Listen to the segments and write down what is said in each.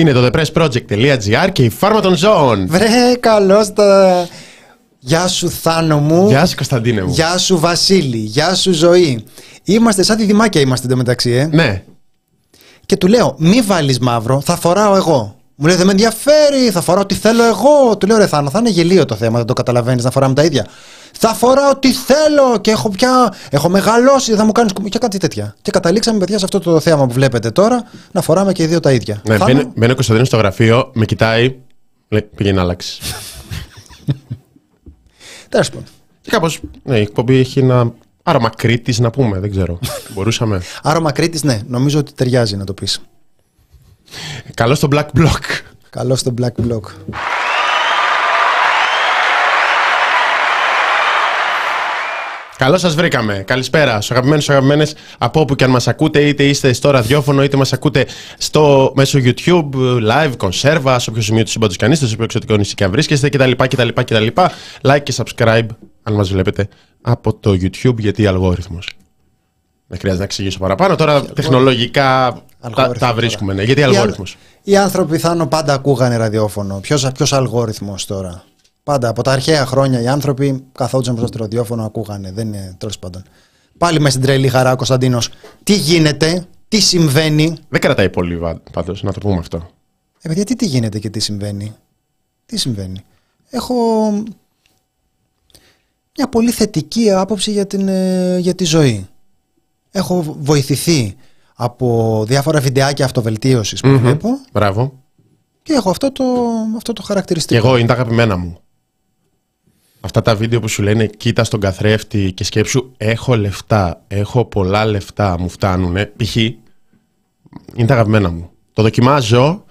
Είναι το thepressproject.gr και η φάρμα των ζώων. Βρε, καλώς τα. Γεια σου Θάνο μου. Γεια σου Κωνσταντίνε μου. Γεια σου Βασίλη. Γεια σου Ζωή. Είμαστε σαν τη δημάκια είμαστε εντωμεταξύ, ε. Ναι. Και του λέω, μη βάλεις μαύρο, θα φοράω εγώ. Μου λέει, δεν με ενδιαφέρει, θα φοράω ό,τι θέλω εγώ. Του λέω, ρε Θάνο, θα είναι γελίο το θέμα, δεν το καταλαβαίνεις να φοράμε τα ίδια. Θα φοράω ό,τι θέλω και έχω πια. Έχω μεγαλώσει, θα μου κάνεις. Και κάτι τέτοια. Και καταλήξαμε, παιδιά, σε αυτό το θέμα που βλέπετε τώρα, να φοράμε και οι δύο τα ίδια. Ναι, Θάνο, μπαίνει, μπαίνει ο Κωνσταντίνος στο γραφείο, με κοιτάει. Λέει, πήγαινε να αλλάξεις. τέλος πάντων. και κάπως. Ναι, η εκπομπή έχει ένα άρωμα Κρήτης, να πούμε, δεν ξέρω. Μπορούσαμε. Άρωμα Κρήτης, ναι, νομίζω ότι ταιριάζει να το πεις. Καλό στο Black Block. Καλό στο Black Block. Καλώς σας βρήκαμε. Καλησπέρα στους αγαπημένους αγαπημένες από όπου και αν μας ακούτε, είτε είστε στο ραδιόφωνο, είτε μας ακούτε στο μέσω YouTube, live, κονσέρβα, σε όποιο σημείο του σύμπαντο και αν είστε, σε όποιο εξωτικό νησί και αν βρίσκεστε κτλ. κτλ, κτλ. Like και subscribe, αν μας βλέπετε από το YouTube, γιατί αλγόριθμος. Δεν χρειάζεται να εξηγήσω παραπάνω. Τώρα τεχνολογικά τα, Αλγόριθμος τα τώρα. βρίσκουμε. Ναι. Γιατί Οι αλγόριθμος. αν- Οι άνθρωποι θάνο πάντα ακούγανε ραδιόφωνο. Ποιο ποιος αλγόριθμος τώρα; Πάντα από τα αρχαία χρόνια οι άνθρωποι καθόντουσαν μπροστά στο ραδιόφωνο, ακούγανε. Δεν είναι τέλος πάντων. Πάλι με στην τρελή χαρά ο Κωνσταντίνος. Τι γίνεται, τι συμβαίνει; Δεν κρατάει πολύ πάντως, να το πούμε αυτό. Ε, παιδιά, τι, τι γίνεται και τι συμβαίνει; Τι συμβαίνει; Έχω μια πολύ θετική άποψη για, την, ε, για τη ζωή. Έχω βοηθηθεί από διάφορα βιντεάκια αυτοβελτίωσης που Μμμ. βλέπω Μπράβο. και έχω αυτό το, αυτό το Και χαρακτηριστικό. εγώ είναι τα αγαπημένα μου. Αυτά τα βίντεο που σου λένε κοίτα στον καθρέφτη και σκέψου έχω λεφτά, έχω πολλά λεφτά, μου φτάνουνε. Π.χ. είναι τα αγαπημένα μου. Το δοκιμάζω,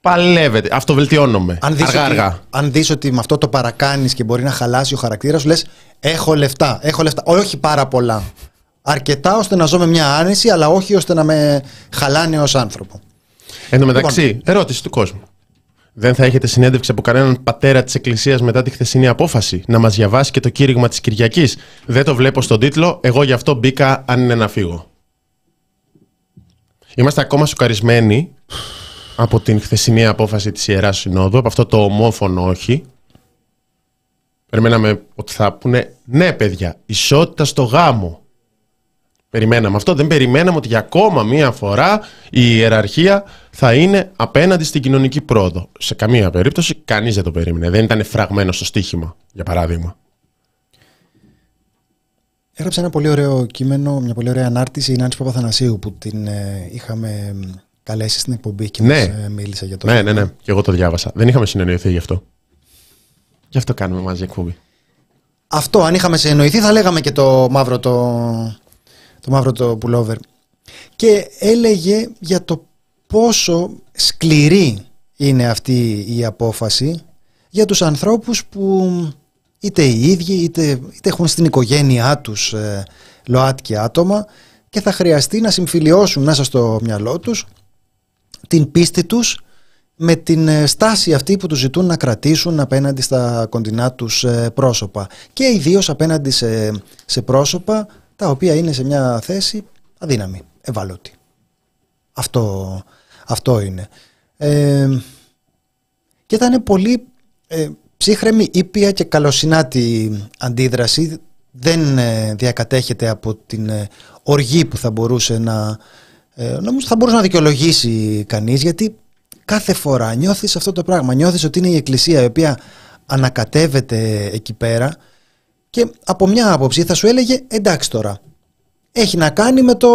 παλεύεται, αυτοβελτιώνομαι. Αν δεις, αργά, ότι, αργά. αν δεις ότι με αυτό το παρακάνεις και μπορεί να χαλάσει ο χαρακτήρας σου λες έχω λεφτά, έχω λεφτά, όχι πάρα πολλά. Αρκετά ώστε να ζω με μια άνεση αλλά όχι ώστε να με χαλάνε ως άνθρωπο. Εν τω μεταξύ, Λοιπόν. ερώτηση του κόσμου. Δεν θα έχετε συνέντευξη από κανέναν πατέρα της Εκκλησίας μετά τη χθεσινή απόφαση να μας διαβάσει και το κήρυγμα της Κυριακής. Δεν το βλέπω στον τίτλο, εγώ γι' αυτό μπήκα αν είναι να φύγω. Είμαστε ακόμα σοκαρισμένοι από την χθεσινή απόφαση της Ιεράς Συνόδου, από αυτό το ομόφωνο όχι. Περιμέναμε ότι θα πούνε ναι παιδιά, ισότητα στο γάμο. Περιμέναμε αυτό. Δεν περιμέναμε ότι για ακόμα μία φορά η ιεραρχία θα είναι απέναντι στην κοινωνική πρόοδο. Σε καμία περίπτωση κανείς δεν το περίμενε. Δεν ήταν φραγμένο στο στοίχημα, για παράδειγμα. Έγραψε ένα πολύ ωραίο κείμενο, μια πολύ ωραία ανάρτηση η Νάνση Παπαθανασίου που την ε, είχαμε μ, καλέσει στην εκπομπή και Ναι. μας ε, μίλησε για το Ναι, θέμα. ναι, ναι. Και εγώ το διάβασα. Δεν είχαμε συνεννοηθεί γι' αυτό. Γι' αυτό κάνουμε μαζί εκπομπή. Αυτό, αν είχαμε συνεννοηθεί, θα λέγαμε και το μαύρο το, το μαύρο το pullover. Και έλεγε για το πόσο σκληρή είναι αυτή η απόφαση για τους ανθρώπους που είτε οι ίδιοι είτε, είτε έχουν στην οικογένειά τους ε, ΛΟΑΤΚΙ άτομα και θα χρειαστεί να συμφιλιώσουν μέσα στο μυαλό τους την πίστη τους με την ε, στάση αυτή που τους ζητούν να κρατήσουν απέναντι στα κοντινά τους ε, πρόσωπα και ιδίως απέναντι σε, σε πρόσωπα τα οποία είναι σε μια θέση αδύναμη, ευάλωτη. Αυτό, αυτό είναι. Ε, και ήταν πολύ ε, ψύχρεμη, ήπια και καλοσυνάτη αντίδραση. Δεν ε, διακατέχεται από την ε, οργή που θα μπορούσε να... Ε, νομίζω θα μπορούσε να δικαιολογήσει κανείς γιατί κάθε φορά νιώθεις αυτό το πράγμα. Νιώθεις ότι είναι η εκκλησία η οποία ανακατεύεται εκεί πέρα και από μια άποψη θα σου έλεγε εντάξει τώρα έχει να κάνει με το,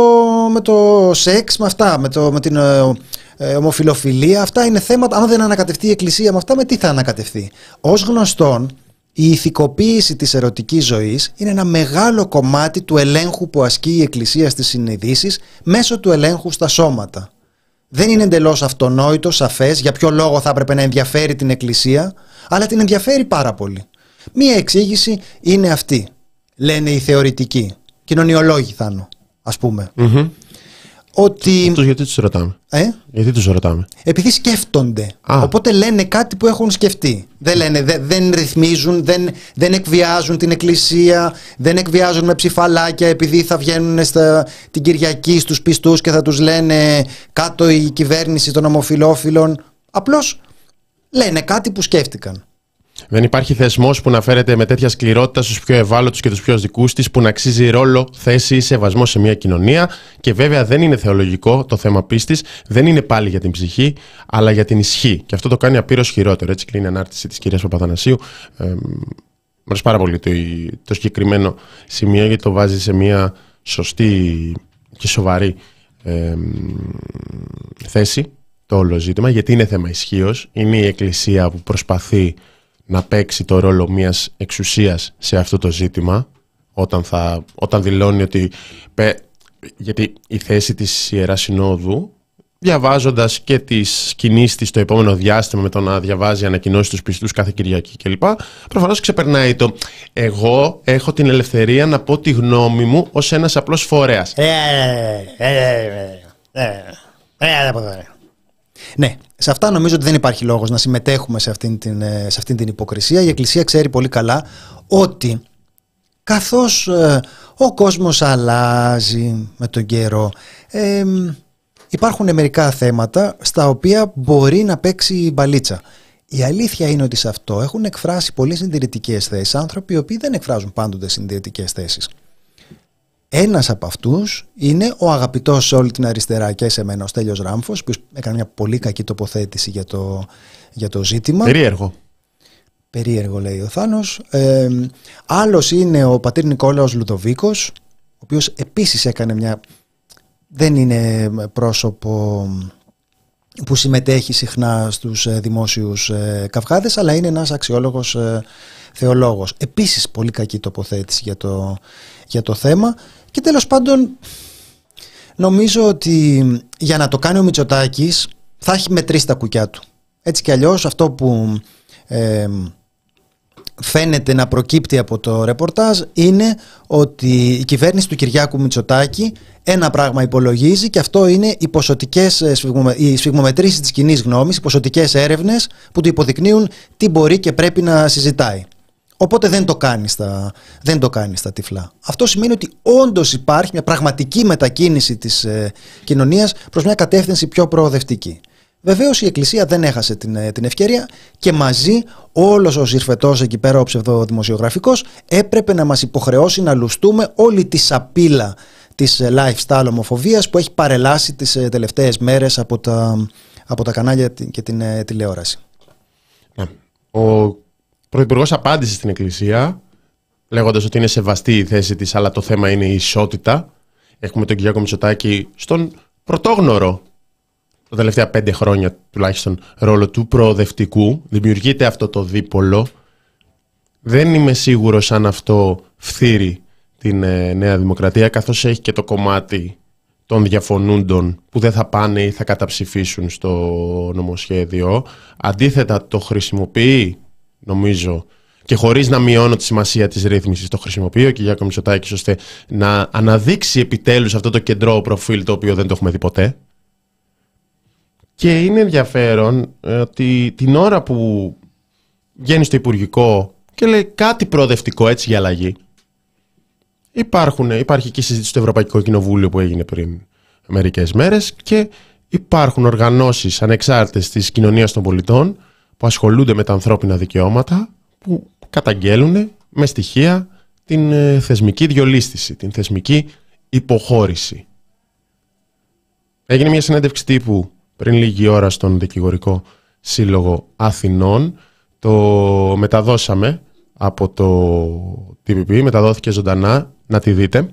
με το σεξ, με αυτά, με, το, με την ε, ε, ομοφιλοφιλία. Αυτά είναι θέματα. Αν δεν ανακατευτεί η Εκκλησία με αυτά, με τι θα ανακατευτεί; Ω γνωστόν, η ηθικοποίηση της ερωτικής ζωής είναι ένα μεγάλο κομμάτι του ελέγχου που ασκεί η Εκκλησία στις συνειδήσεις μέσω του ελέγχου στα σώματα. Δεν είναι εντελώς αυτονόητο, σαφές, για ποιο λόγο θα έπρεπε να ενδιαφέρει την Εκκλησία, αλλά την ενδιαφέρει πάρα πολύ. Μία εξήγηση είναι αυτή, λένε οι θεωρητικοί, κοινωνιολόγοι Θάνο, ας πούμε. Μμμ. ότι. Αυτούς γιατί τους ρωτάμε; Ε; Γιατί τους ρωτάμε; Επειδή σκέφτονται. Α. Οπότε λένε κάτι που έχουν σκεφτεί. Δεν λένε, δε- δεν ρυθμίζουν, δεν, δεν εκβιάζουν την εκκλησία, δεν εκβιάζουν με ψηφαλάκια επειδή θα βγαίνουν στα, την Κυριακή στους πιστούς και θα τους λένε κάτω η κυβέρνηση των ομοφιλόφιλων. Απλώς λένε κάτι που σκέφτηκαν. Δεν υπάρχει θεσμός που να φέρεται με τέτοια σκληρότητα στους πιο ευάλωτους και τους πιο δικούς της που να αξίζει ρόλο, θέση ή σεβασμό σε μια κοινωνία. Και βέβαια δεν είναι θεολογικό το θέμα πίστης, δεν είναι πάλι για την ψυχή, αλλά για την ισχύ. Και αυτό το κάνει απείρως χειρότερο. Έτσι κλείνει η ανάρτηση της κυρίας Παπαθανασίου. Ε, μου αρέσει πάρα πολύ το, το συγκεκριμένο σημείο γιατί το βάζει σε μια σωστή και σοβαρή ε, θέση το όλο ζήτημα γιατί είναι θέμα ισχύως. Είναι η Εκκλησία που προσπαθεί να παίξει το ρόλο μιας εξουσίας σε αυτό το ζήτημα όταν, θα, όταν δηλώνει ότι πε- γιατί η θέση της Ιεράς Συνόδου διαβάζοντας και τις κινήσεις της το επόμενο διάστημα με το να διαβάζει ανακοινώσεις τους πιστούς κάθε Κυριακή κλπ. Προφανώς ξεπερνάει το εγώ έχω την ελευθερία να πω τη γνώμη μου ως ένας απλός φορέας. Ναι, σε αυτά νομίζω ότι δεν υπάρχει λόγος να συμμετέχουμε σε αυτήν την, ε, σε αυτήν την υποκρισία. Η Εκκλησία ξέρει πολύ καλά ότι καθώς ε, ο κόσμος αλλάζει με τον καιρό ε, υπάρχουν μερικά θέματα στα οποία μπορεί να παίξει μπαλίτσα. Η αλήθεια είναι ότι σε αυτό έχουν εκφράσει πολύ συντηρητικές θέσεις άνθρωποι οι οποίοι δεν εκφράζουν πάντοτε συντηρητικές θέσεις. Ένας από αυτούς είναι ο αγαπητός σε όλη την αριστερά και σε μένα ο Στέλιος Ράμφος που έκανε μια πολύ κακή τοποθέτηση για το, για το ζήτημα. Περίεργο. Περίεργο λέει ο Θάνος. Ε, άλλος είναι ο πατήρ Νικόλαος Λουδοβίκος ο οποίος επίσης έκανε μια... δεν είναι πρόσωπο που συμμετέχει συχνά στους ε, δημόσιους ε, καυγάδες αλλά είναι ένας αξιόλογος ε, θεολόγος. Επίσης πολύ κακή τοποθέτηση για το, για το θέμα και τέλος πάντων νομίζω ότι για να το κάνει ο Μητσοτάκης θα έχει μετρήσει τα κουκιά του. Έτσι κι αλλιώς αυτό που ε, φαίνεται να προκύπτει από το ρεπορτάζ είναι ότι η κυβέρνηση του Κυριάκου Μητσοτάκη ένα πράγμα υπολογίζει και αυτό είναι οι ποσοτικές ε, σφιγμομε- οι σφιγμομετρήσεις της κοινής γνώμης, οι ποσοτικές έρευνες που του υποδεικνύουν τι μπορεί και πρέπει να συζητάει. Οπότε δεν το κάνεις στα, δεν το κάνεις στα τυφλά. Αυτό σημαίνει ότι όντως υπάρχει μια πραγματική μετακίνηση της ε, κοινωνίας προς μια κατεύθυνση πιο προοδευτική. Βεβαίως η Εκκλησία δεν έχασε την, ε, την ευκαιρία και μαζί όλος ο συρφετό εκεί πέρα, ο ψευδοδημοσιογραφικός, έπρεπε να μας υποχρεώσει να λουστούμε όλη τη σαπίλα της lifestyle ομοφοβίας που έχει παρελάσει τις τελευταίες μέρες από τα, από τα κανάλια και την ε, τηλεόραση. Ναι. Ο Πρωθυπουργός απάντησε στην Εκκλησία, λέγοντας ότι είναι σεβαστή η θέση της, αλλά το θέμα είναι η ισότητα. Έχουμε τον Κυριάκο Μητσοτάκη στον πρωτόγνωρο τα τελευταία πέντε χρόνια τουλάχιστον ρόλο του προοδευτικού. Δημιουργείται αυτό το δίπολο. Δεν είμαι σίγουρος αν αυτό φθείρει την ε, Νέα Δημοκρατία καθώς έχει και το κομμάτι των διαφωνούντων που δεν θα πάνε ή θα καταψηφίσουν στο νομοσχέδιο. Αντίθετα το χρησιμοποιεί νομίζω και χωρίς να μειώνω τη σημασία της ρύθμισης το χρησιμοποιεί ο Κυριάκο Μητσοτάκης ώστε να αναδείξει επιτέλους αυτό το κεντρό προφίλ το οποίο δεν το έχουμε δει ποτέ. Και είναι ενδιαφέρον ε, ότι την ώρα που βγαίνει στο Υπουργικό και λέει κάτι προοδευτικό έτσι για αλλαγή, υπάρχουν, υπάρχει και η συζήτηση στο Ευρωπαϊκό Κοινοβούλιο που έγινε πριν μερικές μέρες και υπάρχουν οργανώσεις ανεξάρτητες της κοινωνίας των πολιτών που ασχολούνται με τα ανθρώπινα δικαιώματα που καταγγέλουν με στοιχεία την ε, θεσμική διολίστηση, την θεσμική υποχώρηση. Έγινε μια συνέντευξη τύπου πριν λίγη ώρα στον Δικηγορικό Σύλλογο Αθηνών. Το μεταδώσαμε από το TPP, μεταδόθηκε ζωντανά, να τη δείτε.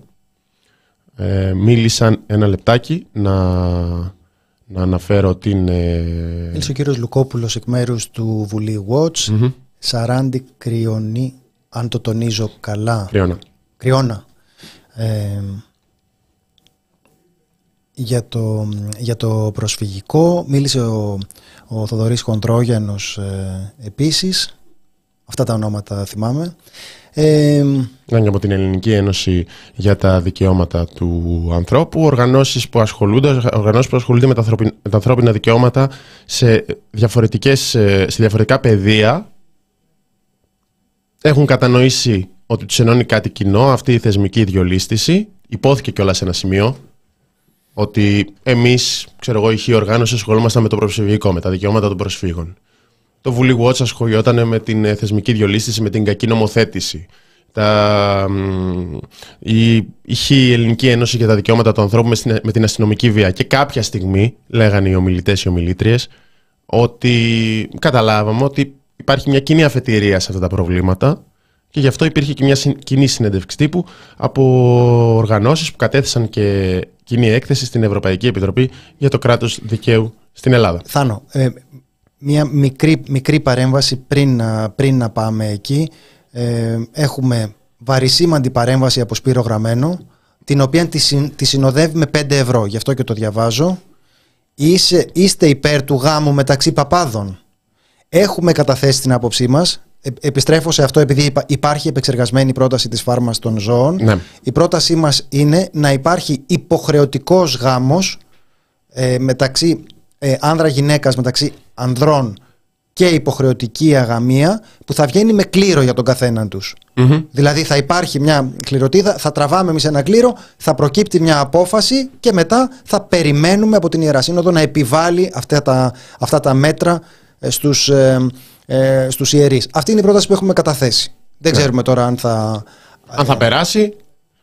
Ε, μίλησαν ένα λεπτάκι να, να αναφέρω την... Ε... Μίλησε ο κύριος Λουκόπουλος εκ μέρους του Βουλή Watch, Σαράντι Κρυονή, αν το τονίζω καλά. Κρυώνα. Κρυώνα. Ε, για το, για το προσφυγικό μίλησε ο, ο Θοδωρής Χοντρόγιανος ε, επίσης αυτά τα ονόματα θυμάμαι Ε, Να και από την Ελληνική Ένωση για τα δικαιώματα του ανθρώπου, οργανώσεις που ασχολούνται, οργανώσεις που ασχολούνται με τα, ανθρωπι- με τα ανθρώπινα δικαιώματα σε, διαφορετικές, ε, σε διαφορετικά πεδία έχουν κατανοήσει ότι τους ενώνει κάτι κοινό, αυτή η θεσμική ιδιολίστηση. Υπόθηκε κιόλας σε ένα σημείο ότι εμείς, ξέρω εγώ, η χή οργάνωση ασχολούμασταν με το προσφυγικό, με τα δικαιώματα των προσφύγων. Το Βουλή Watch ασχολιόταν με την ε, θεσμική διολίστηση, με την κακή νομοθέτηση. Τα, μ, η, είχε η Ελληνική Ένωση για τα Δικαιώματα του Ανθρώπου με, στην- με την αστυνομική βία. Και κάποια στιγμή, λέγανε οι ομιλητές, οι ομιλήτριες, ότι καταλάβαμε ότι υπάρχει μια κοινή αφετηρία σε αυτά τα προβλήματα και γι' αυτό υπήρχε και μια συν- κοινή συνέντευξη τύπου από οργανώσεις που κατέθεσαν και κοινή έκθεση στην Ευρωπαϊκή Επιτροπή για το κράτος δικαίου στην Ελλάδα. Θάνο, ε, μια μικρή, μικρή παρέμβαση πριν, να- πριν να πάμε εκεί. Ε, έχουμε βαρισίμαντη παρέμβαση από Σπύρο Γραμμένο, την οποία τη, συν- τη συνοδεύει με 5 ευρώ, γι' αυτό και το διαβάζω. Είσαι, είστε υπέρ του γάμου μεταξύ παπάδων. Έχουμε καταθέσει την άποψή μας. Ε, επιστρέφω σε αυτό επειδή υπα- υπάρχει επεξεργασμένη πρόταση της φάρμας των ζώων. Ναι. Η πρότασή μας είναι να υπάρχει υποχρεωτικός γάμος ε, μεταξύ ε, άνδρα γυναίκας, μεταξύ ανδρών και υποχρεωτική αγαμία που θα βγαίνει με κλήρο για τον καθέναν τους. Μμμ. Δηλαδή θα υπάρχει μια κληροτίδα, θα τραβάμε εμείς ένα κλήρο, θα προκύπτει μια απόφαση και μετά θα περιμένουμε από την Ιερά Σύνοδο να επιβάλλει αυτά τα, αυτά τα μέτρα ε, στους, ε, ε, στους ιερείς. Αυτή είναι η πρόταση που έχουμε καταθέσει. Δεν ξέρουμε τώρα αν θα... Αν θα περάσει,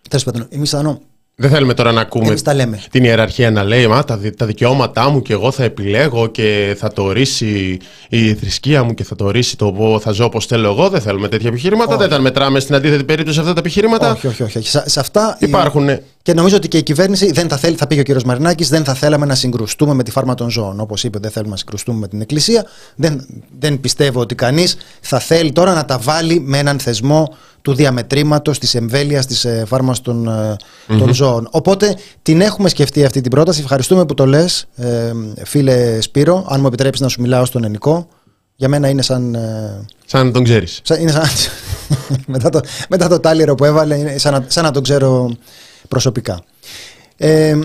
Τέλος πάντων, εμείς θα νο- δεν θέλουμε τώρα να ακούμε εμείς τα λέμε. την ιεραρχία να λέει Μα, τα, δι- τα δικαιώματά μου και εγώ θα επιλέγω και θα το ορίσει η θρησκεία μου και θα το ορίσει το πω θα ζω όπως θέλω εγώ. Δεν θέλουμε τέτοια επιχειρήματα. Δεν τα μετράμε στην αντίθετη περίπτωση αυτά τα επιχειρήματα. Όχι, όχι, όχι. όχι. Σε, σε αυτά η- Υπάρχουν. Και νομίζω ότι και η κυβέρνηση δεν θα θέλει, θα πήγε ο κύριος Μαρινάκης, δεν θα θέλαμε να συγκρουστούμε με τη φάρμα των ζώων. Όπως είπε, δεν θέλουμε να συγκρουστούμε με την Εκκλησία. Δεν, δεν πιστεύω ότι κανείς θα θέλει τώρα να τα βάλει με έναν θεσμό του διαμετρήματος, της εμβέλειας της ε, φάρμα των, ε, των ζώων. Οπότε την έχουμε σκεφτεί αυτή την πρόταση. Ευχαριστούμε που το λες, ε, φίλε Σπύρο. Αν μου επιτρέψεις να σου μιλάω στον ελληνικό, για μένα είναι σαν. ε, Σαν να τον ξέρεις. Σαν- είναι σαν, μετά, το, μετά το τάλιρο που έβαλε, είναι σαν να, σαν να τον ξέρω προσωπικά. Ε,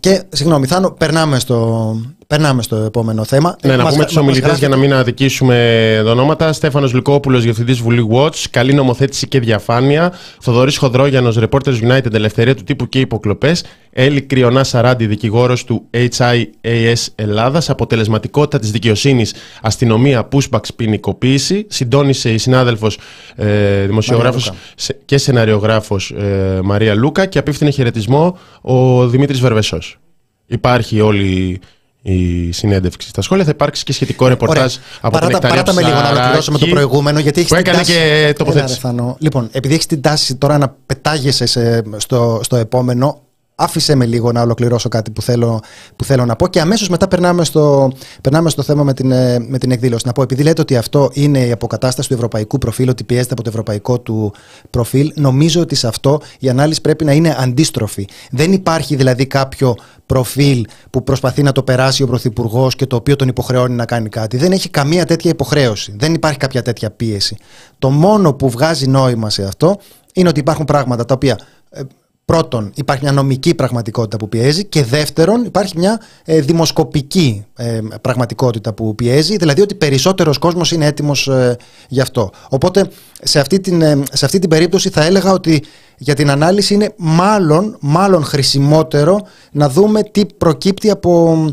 και συγγνώμη, Θάνο, περνάμε στο, περνάμε στο επόμενο θέμα. Ναι, να Μας- πούμε τους μας ομιλητές γράφει- για να μην αδικήσουμε τα ονόματα. Στέφανος Λυκόπουλος, διευθυντής Βουλή Watch. Καλή νομοθέτηση και διαφάνεια. Θοδωρής Χοδρόγιανος, Reporters United, Ελευθερία του τύπου και υποκλοπές. Έλλη Κρυονά Σαράντη, δικηγόρος του HIAS Ελλάδας. Αποτελεσματικότητα της δικαιοσύνης, αστυνομία, pushbacks, ποινικοποίηση. Συντόνισε η συνάδελφος ε, δημοσιογράφος Λούκα. και σεναριογράφος ε, Μαρία Λούκα. Και απίφθινε χαιρετισμό ο Δημήτρης Βερβεσός. Υπάρχει όλη η συνέντευξη στα σχόλια. Θα υπάρξει και σχετικό ρεπορτάζ από Παράτα, την Νεκταρία παράτα με λίγο να Ψαράκη, ολοκληρώσουμε το προηγούμενο. Γιατί έχεις που την έκανε τάση... και τοποθέτηση. Έλα, ρε, Θάνο. Λοιπόν, επειδή έχεις την τάση τώρα να πετάγεσαι σε- στο, στο επόμενο, άφησε με λίγο να ολοκληρώσω κάτι που θέλω, που θέλω να πω και αμέσως μετά περνάμε στο, περνάμε στο θέμα με την, ε, με την εκδήλωση. Να πω, επειδή λέτε ότι αυτό είναι η αποκατάσταση του ευρωπαϊκού προφίλ, ότι πιέζεται από το ευρωπαϊκό του προφίλ, νομίζω ότι σε αυτό η ανάλυση πρέπει να είναι αντίστροφη. Δεν υπάρχει δηλαδή κάποιο προφίλ που προσπαθεί να το περάσει ο Πρωθυπουργός και το οποίο τον υποχρεώνει να κάνει κάτι. Δεν έχει καμία τέτοια υποχρέωση. Δεν υπάρχει κάποια τέτοια πίεση. Το μόνο που βγάζει νόημα σε αυτό είναι ότι υπάρχουν πράγματα τα οποία ε, πρώτον υπάρχει μια νομική πραγματικότητα που πιέζει και δεύτερον υπάρχει μια ε, δημοσκοπική ε, πραγματικότητα που πιέζει δηλαδή ότι περισσότερος κόσμος είναι έτοιμος ε, γι' αυτό. Οπότε σε αυτή, την, ε, σε αυτή την περίπτωση θα έλεγα ότι για την ανάλυση είναι μάλλον, μάλλον χρησιμότερο να δούμε τι προκύπτει από,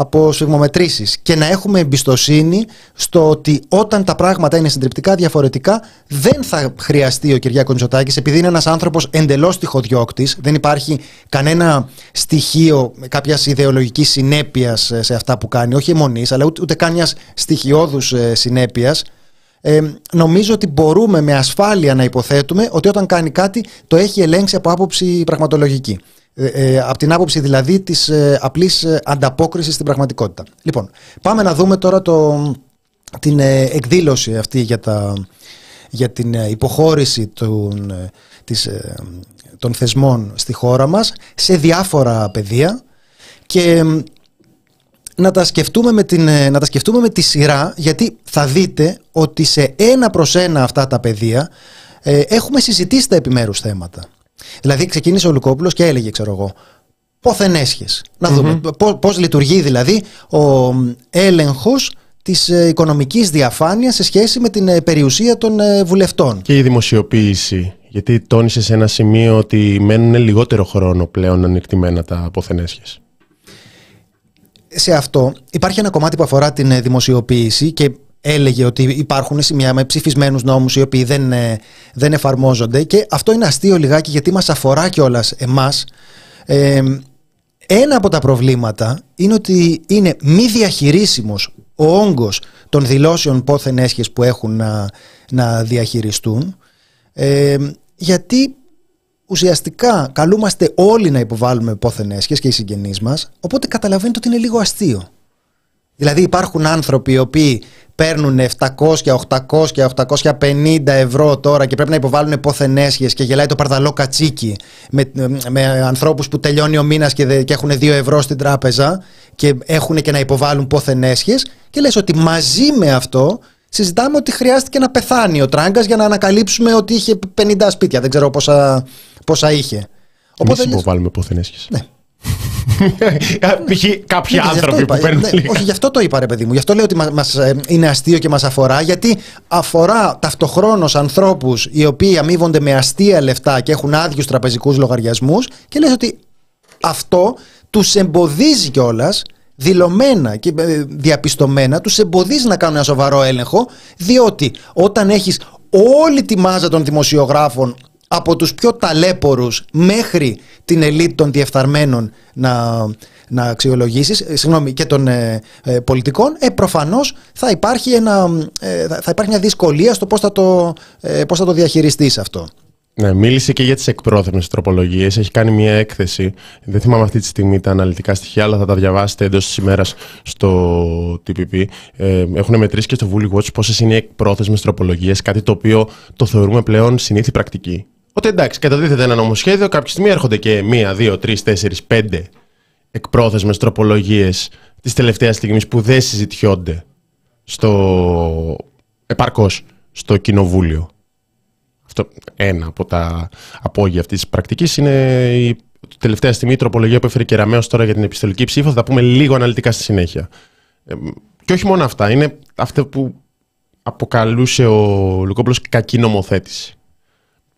από σφιγμομετρήσεις και να έχουμε εμπιστοσύνη στο ότι όταν τα πράγματα είναι συντριπτικά διαφορετικά δεν θα χρειαστεί ο Κυριάκος Μητσοτάκης επειδή είναι ένας άνθρωπος εντελώς τυχοδιώκτης δεν υπάρχει κανένα στοιχείο κάποιας ιδεολογικής συνέπειας ε, σε αυτά που κάνει όχι αιμονής αλλά ούτε, ούτε καν μιας στοιχειώδους ε, συνέπειας ε, νομίζω ότι μπορούμε με ασφάλεια να υποθέτουμε ότι όταν κάνει κάτι το έχει ελέγξει από άποψη πραγματολογική. Ε, ε, από την άποψη δηλαδή της ε, απλής ε, ανταπόκρισης στην πραγματικότητα. Λοιπόν, πάμε να δούμε τώρα το, την ε, εκδήλωση αυτή για, τα, για την ε, υποχώρηση των, ε, της, ε, των θεσμών στη χώρα μας σε διάφορα πεδία και να τα, σκεφτούμε με την, ε, να τα σκεφτούμε με τη σειρά γιατί θα δείτε ότι σε ένα προς ένα αυτά τα πεδία ε, έχουμε συζητήσει τα επιμέρους θέματα. Δηλαδή ξεκίνησε ο Λουκόπουλος και έλεγε, ξέρω εγώ, πόθεν έσχες. Να δούμε πώς, λειτουργεί δηλαδή ο έλεγχος της ε, οικονομικής διαφάνειας σε σχέση με την ε, περιουσία των ε, βουλευτών. Και η δημοσιοποίηση. Γιατί τόνισες σε ένα σημείο ότι μένουν λιγότερο χρόνο πλέον ανεκτημένα τα αποθενέσχες. Σε αυτό υπάρχει ένα κομμάτι που αφορά την δημοσιοποίηση και έλεγε ότι υπάρχουν σημεία με ψηφισμένους νόμους οι οποίοι δεν, δεν εφαρμόζονται και αυτό είναι αστείο λιγάκι γιατί μας αφορά κιόλας εμάς. Ε, ένα από τα προβλήματα είναι ότι είναι μη διαχειρίσιμος ο όγκος των δηλώσεων πόθεν έσχες που έχουν να, να διαχειριστούν ε, γιατί ουσιαστικά καλούμαστε όλοι να υποβάλουμε πόθεν έσχες και οι συγγενείς μας οπότε καταλαβαίνετε ότι είναι λίγο αστείο. Δηλαδή υπάρχουν άνθρωποι οι οποίοι παίρνουν 700, 800, 850 ευρώ τώρα και πρέπει να υποβάλουν πόθεν έσχες και γελάει το παρδαλό κατσίκι με, με ανθρώπους που τελειώνει ο μήνας και, και έχουν 2 ευρώ στην τράπεζα και έχουν και να υποβάλουν πόθεν έσχες και λες ότι μαζί με αυτό συζητάμε ότι χρειάστηκε να πεθάνει ο Τράγκας για να ανακαλύψουμε ότι είχε 50 σπίτια. Δεν ξέρω πόσα, πόσα είχε. Οπότε Εμείς υποβάλλουμε πόθεν έσχες. Ναι. Π.χ. κάποιοι ναι, άνθρωποι που παίρνουν ναι, Όχι, γι' αυτό το είπα, ρε παιδί μου. Γι' αυτό λέω ότι μας, ε, είναι αστείο και μας αφορά, γιατί αφορά ταυτοχρόνως ανθρώπους οι οποίοι αμείβονται με αστεία λεφτά και έχουν άδειους τραπεζικούς λογαριασμούς και λες ότι αυτό τους εμποδίζει κιόλας δηλωμένα και ε, διαπιστωμένα τους εμποδίζει να κάνουν ένα σοβαρό έλεγχο διότι όταν έχεις όλη τη μάζα των δημοσιογράφων από τους πιο ταλέπορους μέχρι την ελίτ των διεφθαρμένων να, να αξιολογήσεις, ε, συγγνώμη, και των ε, ε, πολιτικών, ε, προφανώς θα υπάρχει, ένα, θα υπάρχει μια δυσκολία στο πώς θα το, πώς θα το διαχειριστείς αυτό. Ναι, μίλησε και για τις εκπρόθεσμε τροπολογίες. Έχει κάνει μια έκθεση. Δεν θυμάμαι αυτή τη στιγμή τα αναλυτικά στοιχεία, αλλά θα τα διαβάσετε εντός της ημέρας στο TPP. Ε, έχουν μετρήσει και στο Vuli Watch πόσες είναι οι εκπρόθεσμες τροπολογίες, κάτι το οποίο το θεωρούμε πλέον συνήθι πρακτική. Ότι εντάξει, καταδίδεται ένα νομοσχέδιο, κάποια στιγμή έρχονται και μία, δύο, τρεις, τέσσερις, πέντε εκπρόθεσμες τροπολογίες της τελευταίας στιγμής που δεν συζητιόνται στο επαρκώς στο κοινοβούλιο. Αυτό ένα από τα απόγεια αυτής της πρακτικής είναι η τελευταία στιγμή η τροπολογία που έφερε και Ραμαίο τώρα για την επιστολική ψήφο. Θα τα πούμε λίγο αναλυτικά στη συνέχεια. Ε, και όχι μόνο αυτά, είναι αυτό που αποκαλούσε ο Λουκόπουλος κακή νομοθέτηση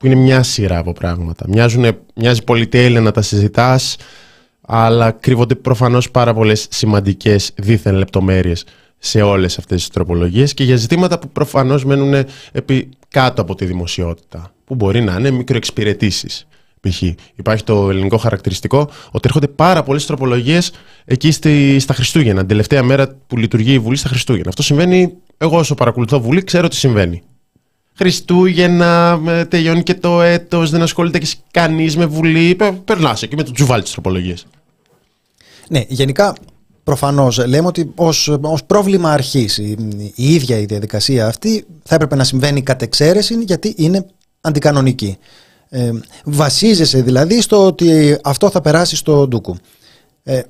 που είναι μια σειρά από πράγματα. Μοιάζουν, μοιάζει πολυτέλεια να τα συζητάς, αλλά κρύβονται προφανώς πάρα πολλές σημαντικές δίθεν λεπτομέρειες σε όλες αυτές τις τροπολογίες και για ζητήματα που προφανώς μένουν επί κάτω από τη δημοσιότητα, που μπορεί να είναι μικροεξυπηρετήσεις. Π.χ. Υπάρχει το ελληνικό χαρακτηριστικό ότι έρχονται πάρα πολλές τροπολογίες εκεί στη, στα Χριστούγεννα, την τελευταία μέρα που λειτουργεί η Βουλή στα Χριστούγεννα. Αυτό συμβαίνει, εγώ όσο παρακολουθώ Βουλή, ξέρω ότι συμβαίνει. Χριστούγεννα, τελειώνει και το έτος, δεν ασχολείται και κανείς με Βουλή. Περνάς εκεί με το τζουβάλι της τροπολογίας. Ναι, γενικά προφανώς λέμε ότι ως πρόβλημα αρχής η, η ίδια η διαδικασία αυτή θα έπρεπε να συμβαίνει κατ' εξαίρεση γιατί είναι αντικανονική. Ε, βασίζεσαι δηλαδή στο ότι αυτό θα περάσει στο ντούκου. Ε,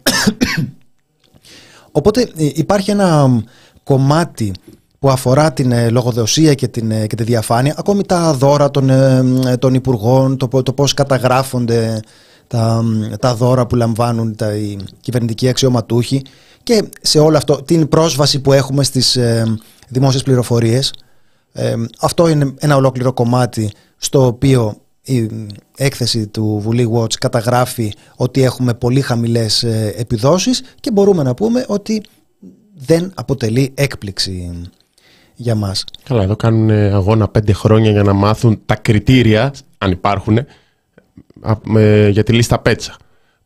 οπότε ε, υπάρχει ένα κομμάτι που αφορά την ε, λογοδοσία και, την, ε, και τη διαφάνεια, ακόμη τα δώρα των, ε, των υπουργών, το, το πώς καταγράφονται τα, τα δώρα που λαμβάνουν τα, οι κυβερνητικοί αξιωματούχοι και σε όλο αυτό την πρόσβαση που έχουμε στις ε, δημόσιες πληροφορίες. αυτό είναι ένα ολόκληρο κομμάτι στο οποίο η έκθεση του Βουλή Watch καταγράφει ότι έχουμε πολύ χαμηλές επιδόσεις και μπορούμε να πούμε ότι δεν αποτελεί έκπληξη για μας. Καλά, εδώ κάνουν αγώνα πέντε χρόνια για να μάθουν τα κριτήρια, αν υπάρχουν, για τη λίστα πέτσα.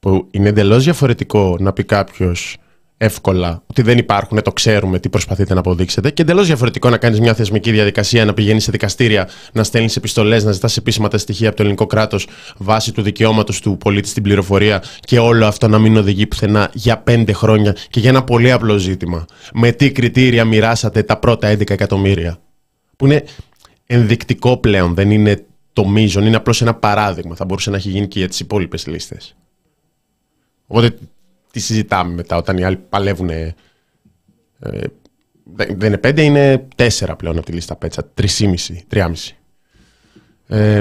Που είναι εντελώς διαφορετικό να πει κάποιος εύκολα ότι δεν υπάρχουν, το ξέρουμε τι προσπαθείτε να αποδείξετε. Και εντελώς διαφορετικό να κάνεις μια θεσμική διαδικασία, να πηγαίνεις σε δικαστήρια, να στέλνεις επιστολές, να ζητάς επίσημα τα στοιχεία από το ελληνικό κράτος βάσει του δικαιώματος του πολίτη στην πληροφορία και όλο αυτό να μην οδηγεί πουθενά για πέντε χρόνια και για ένα πολύ απλό ζήτημα. Με τι κριτήρια μοιράσατε τα πρώτα 11 εκατομμύρια; Που είναι ενδεικτικό πλέον, δεν είναι το μείζον, είναι απλώς ένα παράδειγμα. Θα μπορούσε να έχει γίνει και για τις υπόλοιπες λίστες. Οπότε τι συζητάμε μετά όταν οι άλλοι παλεύουν. Ε, δεν είναι πέντε, είναι τέσσερα πλέον από τη λίστα πέτσα. Τρισήμιση, τριάμιση. Ε,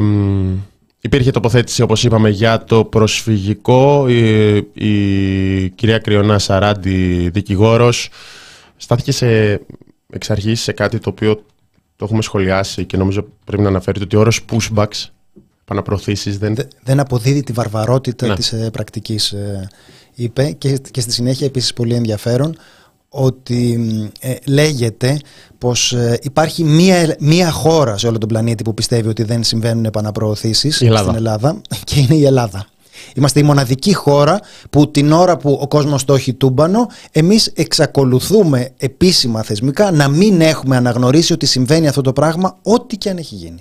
υπήρχε τοποθέτηση, όπως είπαμε, για το προσφυγικό. Η, η κυρία Κρυονά Σαράντη, δικηγόρος, στάθηκε σε, εξ αρχής σε κάτι το οποίο το έχουμε σχολιάσει και νομίζω πρέπει να αναφέρεται ότι ο όρος pushbacks, επαναπροωθήσεις, δεν... δεν αποδίδει τη βαρβαρότητα ναι. της ε, πρακτικής, ε, είπε και, και στη συνέχεια επίσης πολύ ενδιαφέρον ότι ε, λέγεται πως ε, υπάρχει μία, μία χώρα σε όλο τον πλανήτη που πιστεύει ότι δεν συμβαίνουν επαναπροωθήσεις στην Ελλάδα και είναι η Ελλάδα. Είμαστε η μοναδική χώρα που την ώρα που ο κόσμος το έχει τούμπανο εμείς εξακολουθούμε επίσημα θεσμικά να μην έχουμε αναγνωρίσει ότι συμβαίνει αυτό το πράγμα ό,τι και αν έχει γίνει.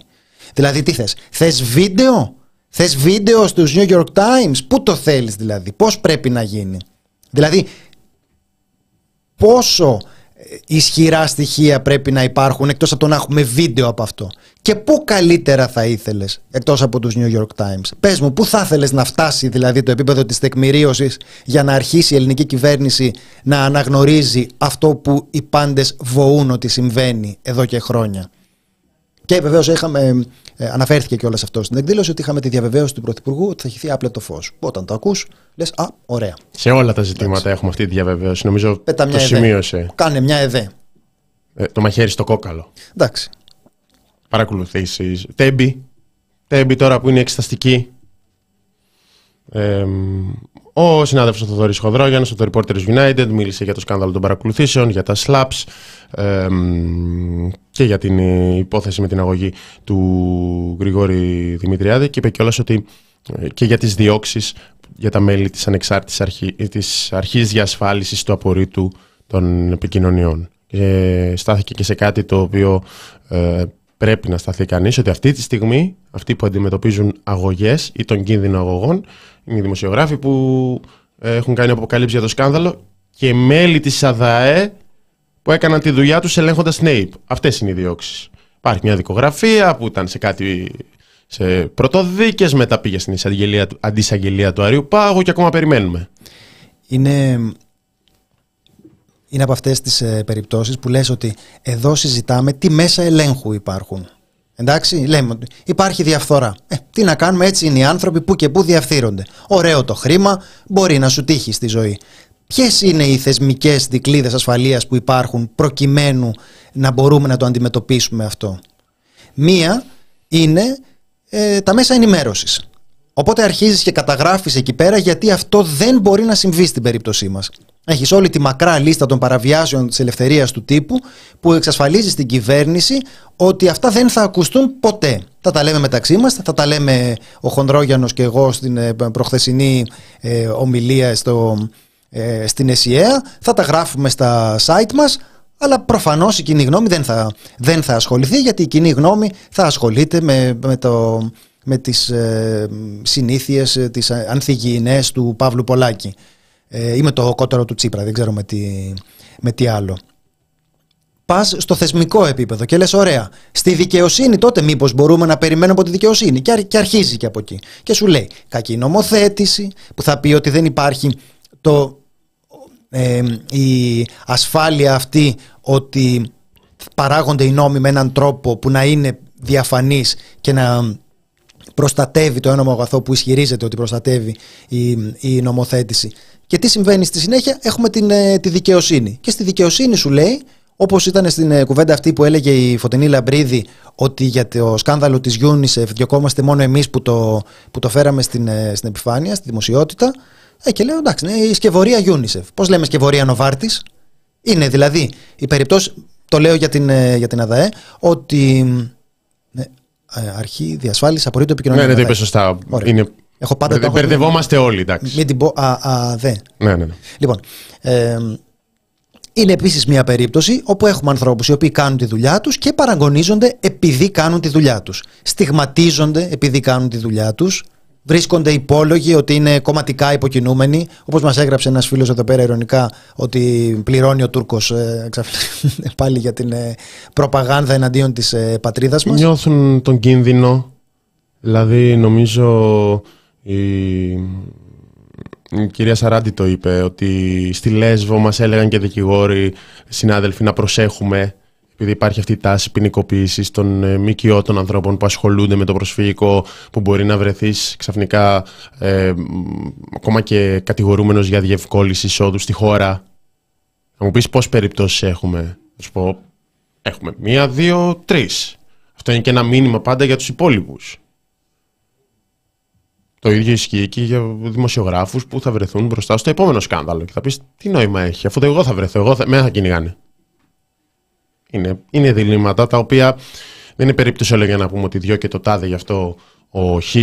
Δηλαδή τι θες, θες βίντεο, θες βίντεο στους New York Times, πού το θέλεις δηλαδή, πώς πρέπει να γίνει; Δηλαδή πόσο ε, ισχυρά στοιχεία πρέπει να υπάρχουν εκτός από το να έχουμε βίντεο από αυτό; Και πού καλύτερα θα ήθελες εκτός από τους New York Times; Πες μου, πού θα ήθελες να φτάσει δηλαδή το επίπεδο της τεκμηρίωσης για να αρχίσει η ελληνική κυβέρνηση να αναγνωρίζει αυτό που οι πάντες βοούν ότι συμβαίνει εδώ και χρόνια; Και βεβαίως είχαμε, ε, αναφέρθηκε και όλα αυτό στην εκδήλωση, ότι είχαμε τη διαβεβαίωση του Πρωθυπουργού ότι θα χυθεί άπλετο φως. Όταν το ακούς, λες, Α, ωραία. Σε όλα τα ζητήματα Εντάξει. έχουμε αυτή τη διαβεβαίωση. Νομίζω Πέτα το σημείωσε. Κάνε μια εδέ. Ε, το μαχαίρι στο κόκαλο. Εντάξει. Παρακολουθήσεις. Τέμπι. Τέμπι τώρα που είναι εξεταστική. Ε, ο συνάδελφος ο Θοδωρής Χοδρόγιανος από το Reporters United μίλησε για το σκάνδαλο των παρακολουθήσεων, για τα slaps και για την υπόθεση με την αγωγή του Γρηγόρη Δημητριάδη και είπε κιόλας ότι ε, και για τις διώξεις για τα μέλη της ανεξάρτητης αρχή, της αρχής διασφάλισης του απορρίτου των επικοινωνιών. Και στάθηκε και σε κάτι το οποίο ε, πρέπει να σταθεί κανείς ότι αυτή τη στιγμή αυτοί που αντιμετωπίζουν αγωγές ή τον κίνδυνο αγωγών είναι οι δημοσιογράφοι που ε, έχουν κάνει αποκάλυψη για το σκάνδαλο και μέλη της ΑΔΑΕ που έκαναν τη δουλειά τους ελέγχοντας την ΑΕΠ. Αυτές είναι οι διώξεις. Υπάρχει μια δικογραφία που ήταν σε κάτι σε πρωτοδίκες, μετά πήγε στην αντισαγγελία του Αριού Πάγου και ακόμα περιμένουμε. Είναι, είναι από αυτές τις ε, περιπτώσεις που λες ότι εδώ συζητάμε τι μέσα ελέγχου υπάρχουν. Εντάξει, λέμε ότι υπάρχει διαφθορά. Ε, τι να κάνουμε, έτσι είναι οι άνθρωποι που και που διαφθείρονται. Ωραίο το χρήμα, μπορεί να σου τύχει στη ζωή. Ποιες είναι οι θεσμικές δικλείδες ασφαλείας που υπάρχουν προκειμένου να μπορούμε να το αντιμετωπίσουμε αυτό; Μία είναι ε, τα μέσα ενημέρωσης. Οπότε αρχίζεις και καταγράφεις εκεί πέρα γιατί αυτό δεν μπορεί να συμβεί στην περίπτωσή μας. Έχεις όλη τη μακρά λίστα των παραβιάσεων της ελευθερίας του τύπου που εξασφαλίζει στην κυβέρνηση ότι αυτά δεν θα ακουστούν ποτέ. Θα τα λέμε μεταξύ μας, θα τα λέμε ο Χονδρόγιανος και εγώ στην ε, προχθεσινή ε, ομιλία στο, ε, στην ΕΣΥΑ, θα τα γράφουμε στα site μας, αλλά προφανώς η κοινή γνώμη δεν θα, δεν θα ασχοληθεί γιατί η κοινή γνώμη θα ασχολείται με, με, το, με τις ε, συνήθειες, τις ανθυγιεινές του Παύλου Πολάκη ε, ή με το κότερο του Τσίπρα, δεν ξέρω με τι, με τι άλλο. Πας στο θεσμικό επίπεδο και λες: Ωραία, στη δικαιοσύνη τότε μήπως μπορούμε να περιμένουμε από τη δικαιοσύνη. Και, και αρχίζει και από εκεί. Και σου λέει: Κακή νομοθέτηση, που θα πει ότι δεν υπάρχει το, ε, η ασφάλεια αυτή ότι παράγονται οι νόμοι με έναν τρόπο που να είναι διαφανής και να προστατεύει το ένομο αγαθό που ισχυρίζεται ότι προστατεύει η, η νομοθέτηση. Και τι συμβαίνει στη συνέχεια, έχουμε την, ε, τη δικαιοσύνη. Και στη δικαιοσύνη σου λέει, όπως ήταν στην ε, κουβέντα αυτή που έλεγε η Φωτεινή Λαμπρίδη, ότι για το σκάνδαλο της UNICEF διωκόμαστε μόνο εμείς που το, που το φέραμε στην, ε, στην επιφάνεια, στη δημοσιότητα. Ε, και λέω εντάξει, είναι η σκευωρία UNICEF. Πώς λέμε σκευωρία Νοβάρτης; Είναι δηλαδή η περιπτώση, το λέω για την, για την ΑΔΑΕ, ότι ε, αρχή διασφάλισης απορρίτου επικοινωνίας. Ναι, ναι, το είπε σωστά. Είναι... Έχω πάντα το Μπερδευόμαστε όλοι, εντάξει. Μην την πω. Α, α, δε. Ναι, ναι, ναι. Λοιπόν, ε, είναι επίσης μια περίπτωση όπου έχουμε ανθρώπους οι οποίοι κάνουν τη δουλειά τους και παραγωνίζονται επειδή κάνουν τη δουλειά τους. Στιγματίζονται επειδή κάνουν τη δουλειά τους βρίσκονται υπόλογοι ότι είναι κομματικά υποκινούμενοι. Όπως μας έγραψε ένας φίλος εδώ πέρα ειρωνικά ότι πληρώνει ο Τούρκος ε, πάλι για την ε, προπαγάνδα εναντίον της ε, πατρίδας μας. Νιώθουν τον κίνδυνο. Δηλαδή, νομίζω η, η κυρία Σαράντη το είπε ότι στη Λέσβο μας έλεγαν και δικηγόροι συνάδελφοι να προσέχουμε επειδή υπάρχει αυτή η τάση ποινικοποίησης των ε, ΜΚΟ των ανθρώπων που ασχολούνται με το προσφυγικό, που μπορεί να βρεθείς ξαφνικά ε, ακόμα και κατηγορούμενος για διευκόλυνση εισόδου στη χώρα. Θα μου πεις πώ περιπτώσεις έχουμε. Θα σου πω, έχουμε μία, δύο, τρεις. Αυτό είναι και ένα μήνυμα πάντα για τους υπόλοιπους. Το ίδιο ισχύει και για δημοσιογράφους που θα βρεθούν μπροστά στο επόμενο σκάνδαλο. Και θα πεις τι νόημα έχει, αφού εγώ θα βρεθώ, εγώ θα, με θα κυνηγάνε. Είναι, είναι διλήμματα τα οποία δεν είναι περίπτωση όλο για να πούμε ότι δυο και το τάδε γι' αυτό ο χ,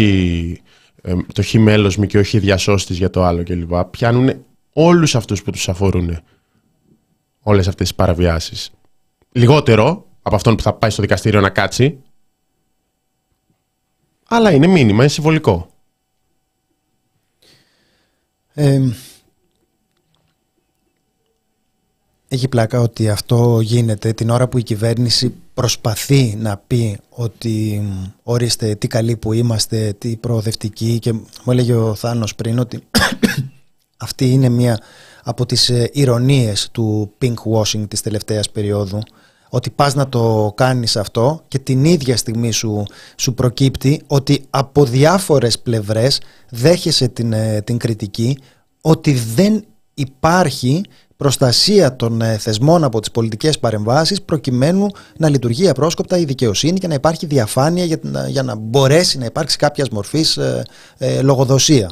το χ μέλος μου και ο χ διασώστης για το άλλο κλπ. Πιάνουν όλους αυτούς που τους αφορούν όλες αυτές τις παραβιάσεις. Λιγότερο από αυτόν που θα πάει στο δικαστήριο να κάτσει, αλλά είναι μήνυμα, είναι συμβολικό. Ε, έχει πλάκα ότι αυτό γίνεται την ώρα που η κυβέρνηση προσπαθεί να πει ότι ορίστε τι καλοί που είμαστε, τι προοδευτικοί και μου έλεγε ο Θάνος πριν ότι αυτή είναι μία από τις ε, ηρωνίες του pink washing της τελευταίας περίοδου ότι πας να το κάνεις αυτό και την ίδια στιγμή σου, σου προκύπτει ότι από διάφορες πλευρές δέχεσαι την, ε, την κριτική ότι δεν υπάρχει προστασία των ε, θεσμών από τις πολιτικές παρεμβάσεις προκειμένου να λειτουργεί απρόσκοπτα η δικαιοσύνη και να υπάρχει διαφάνεια για, για να μπορέσει να υπάρξει κάποια μορφής ε, ε, λογοδοσία.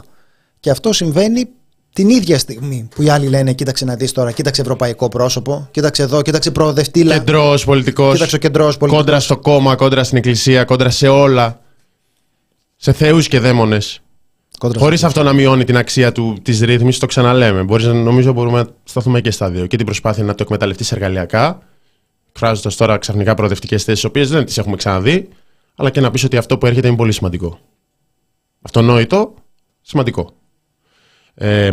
Και αυτό συμβαίνει την ίδια στιγμή που οι άλλοι λένε κοίταξε να δεις τώρα, κοίταξε ευρωπαϊκό πρόσωπο, κοίταξε εδώ, κοίταξε προοδευτήλα. Κεντρός πολιτικός, κοίταξε κεντρός πολιτικός. κόντρα στο κόμμα, κόντρα στην εκκλησία, κόντρα σε όλα. Σε θεούς και δαίμονες. Χωρίς αυτό να μειώνει την αξία της ρύθμισης, το ξαναλέμε. Μπορείς, νομίζω μπορούμε να σταθούμε και στα δύο. Και την προσπάθεια να το εκμεταλλευτείς εργαλειακά, εκφράζοντα τώρα ξαφνικά προοδευτικές θέσεις, τι οποίες δεν τις έχουμε ξαναδεί, αλλά και να πεις ότι αυτό που έρχεται είναι πολύ σημαντικό. Αυτονόητο, σημαντικό. Ε,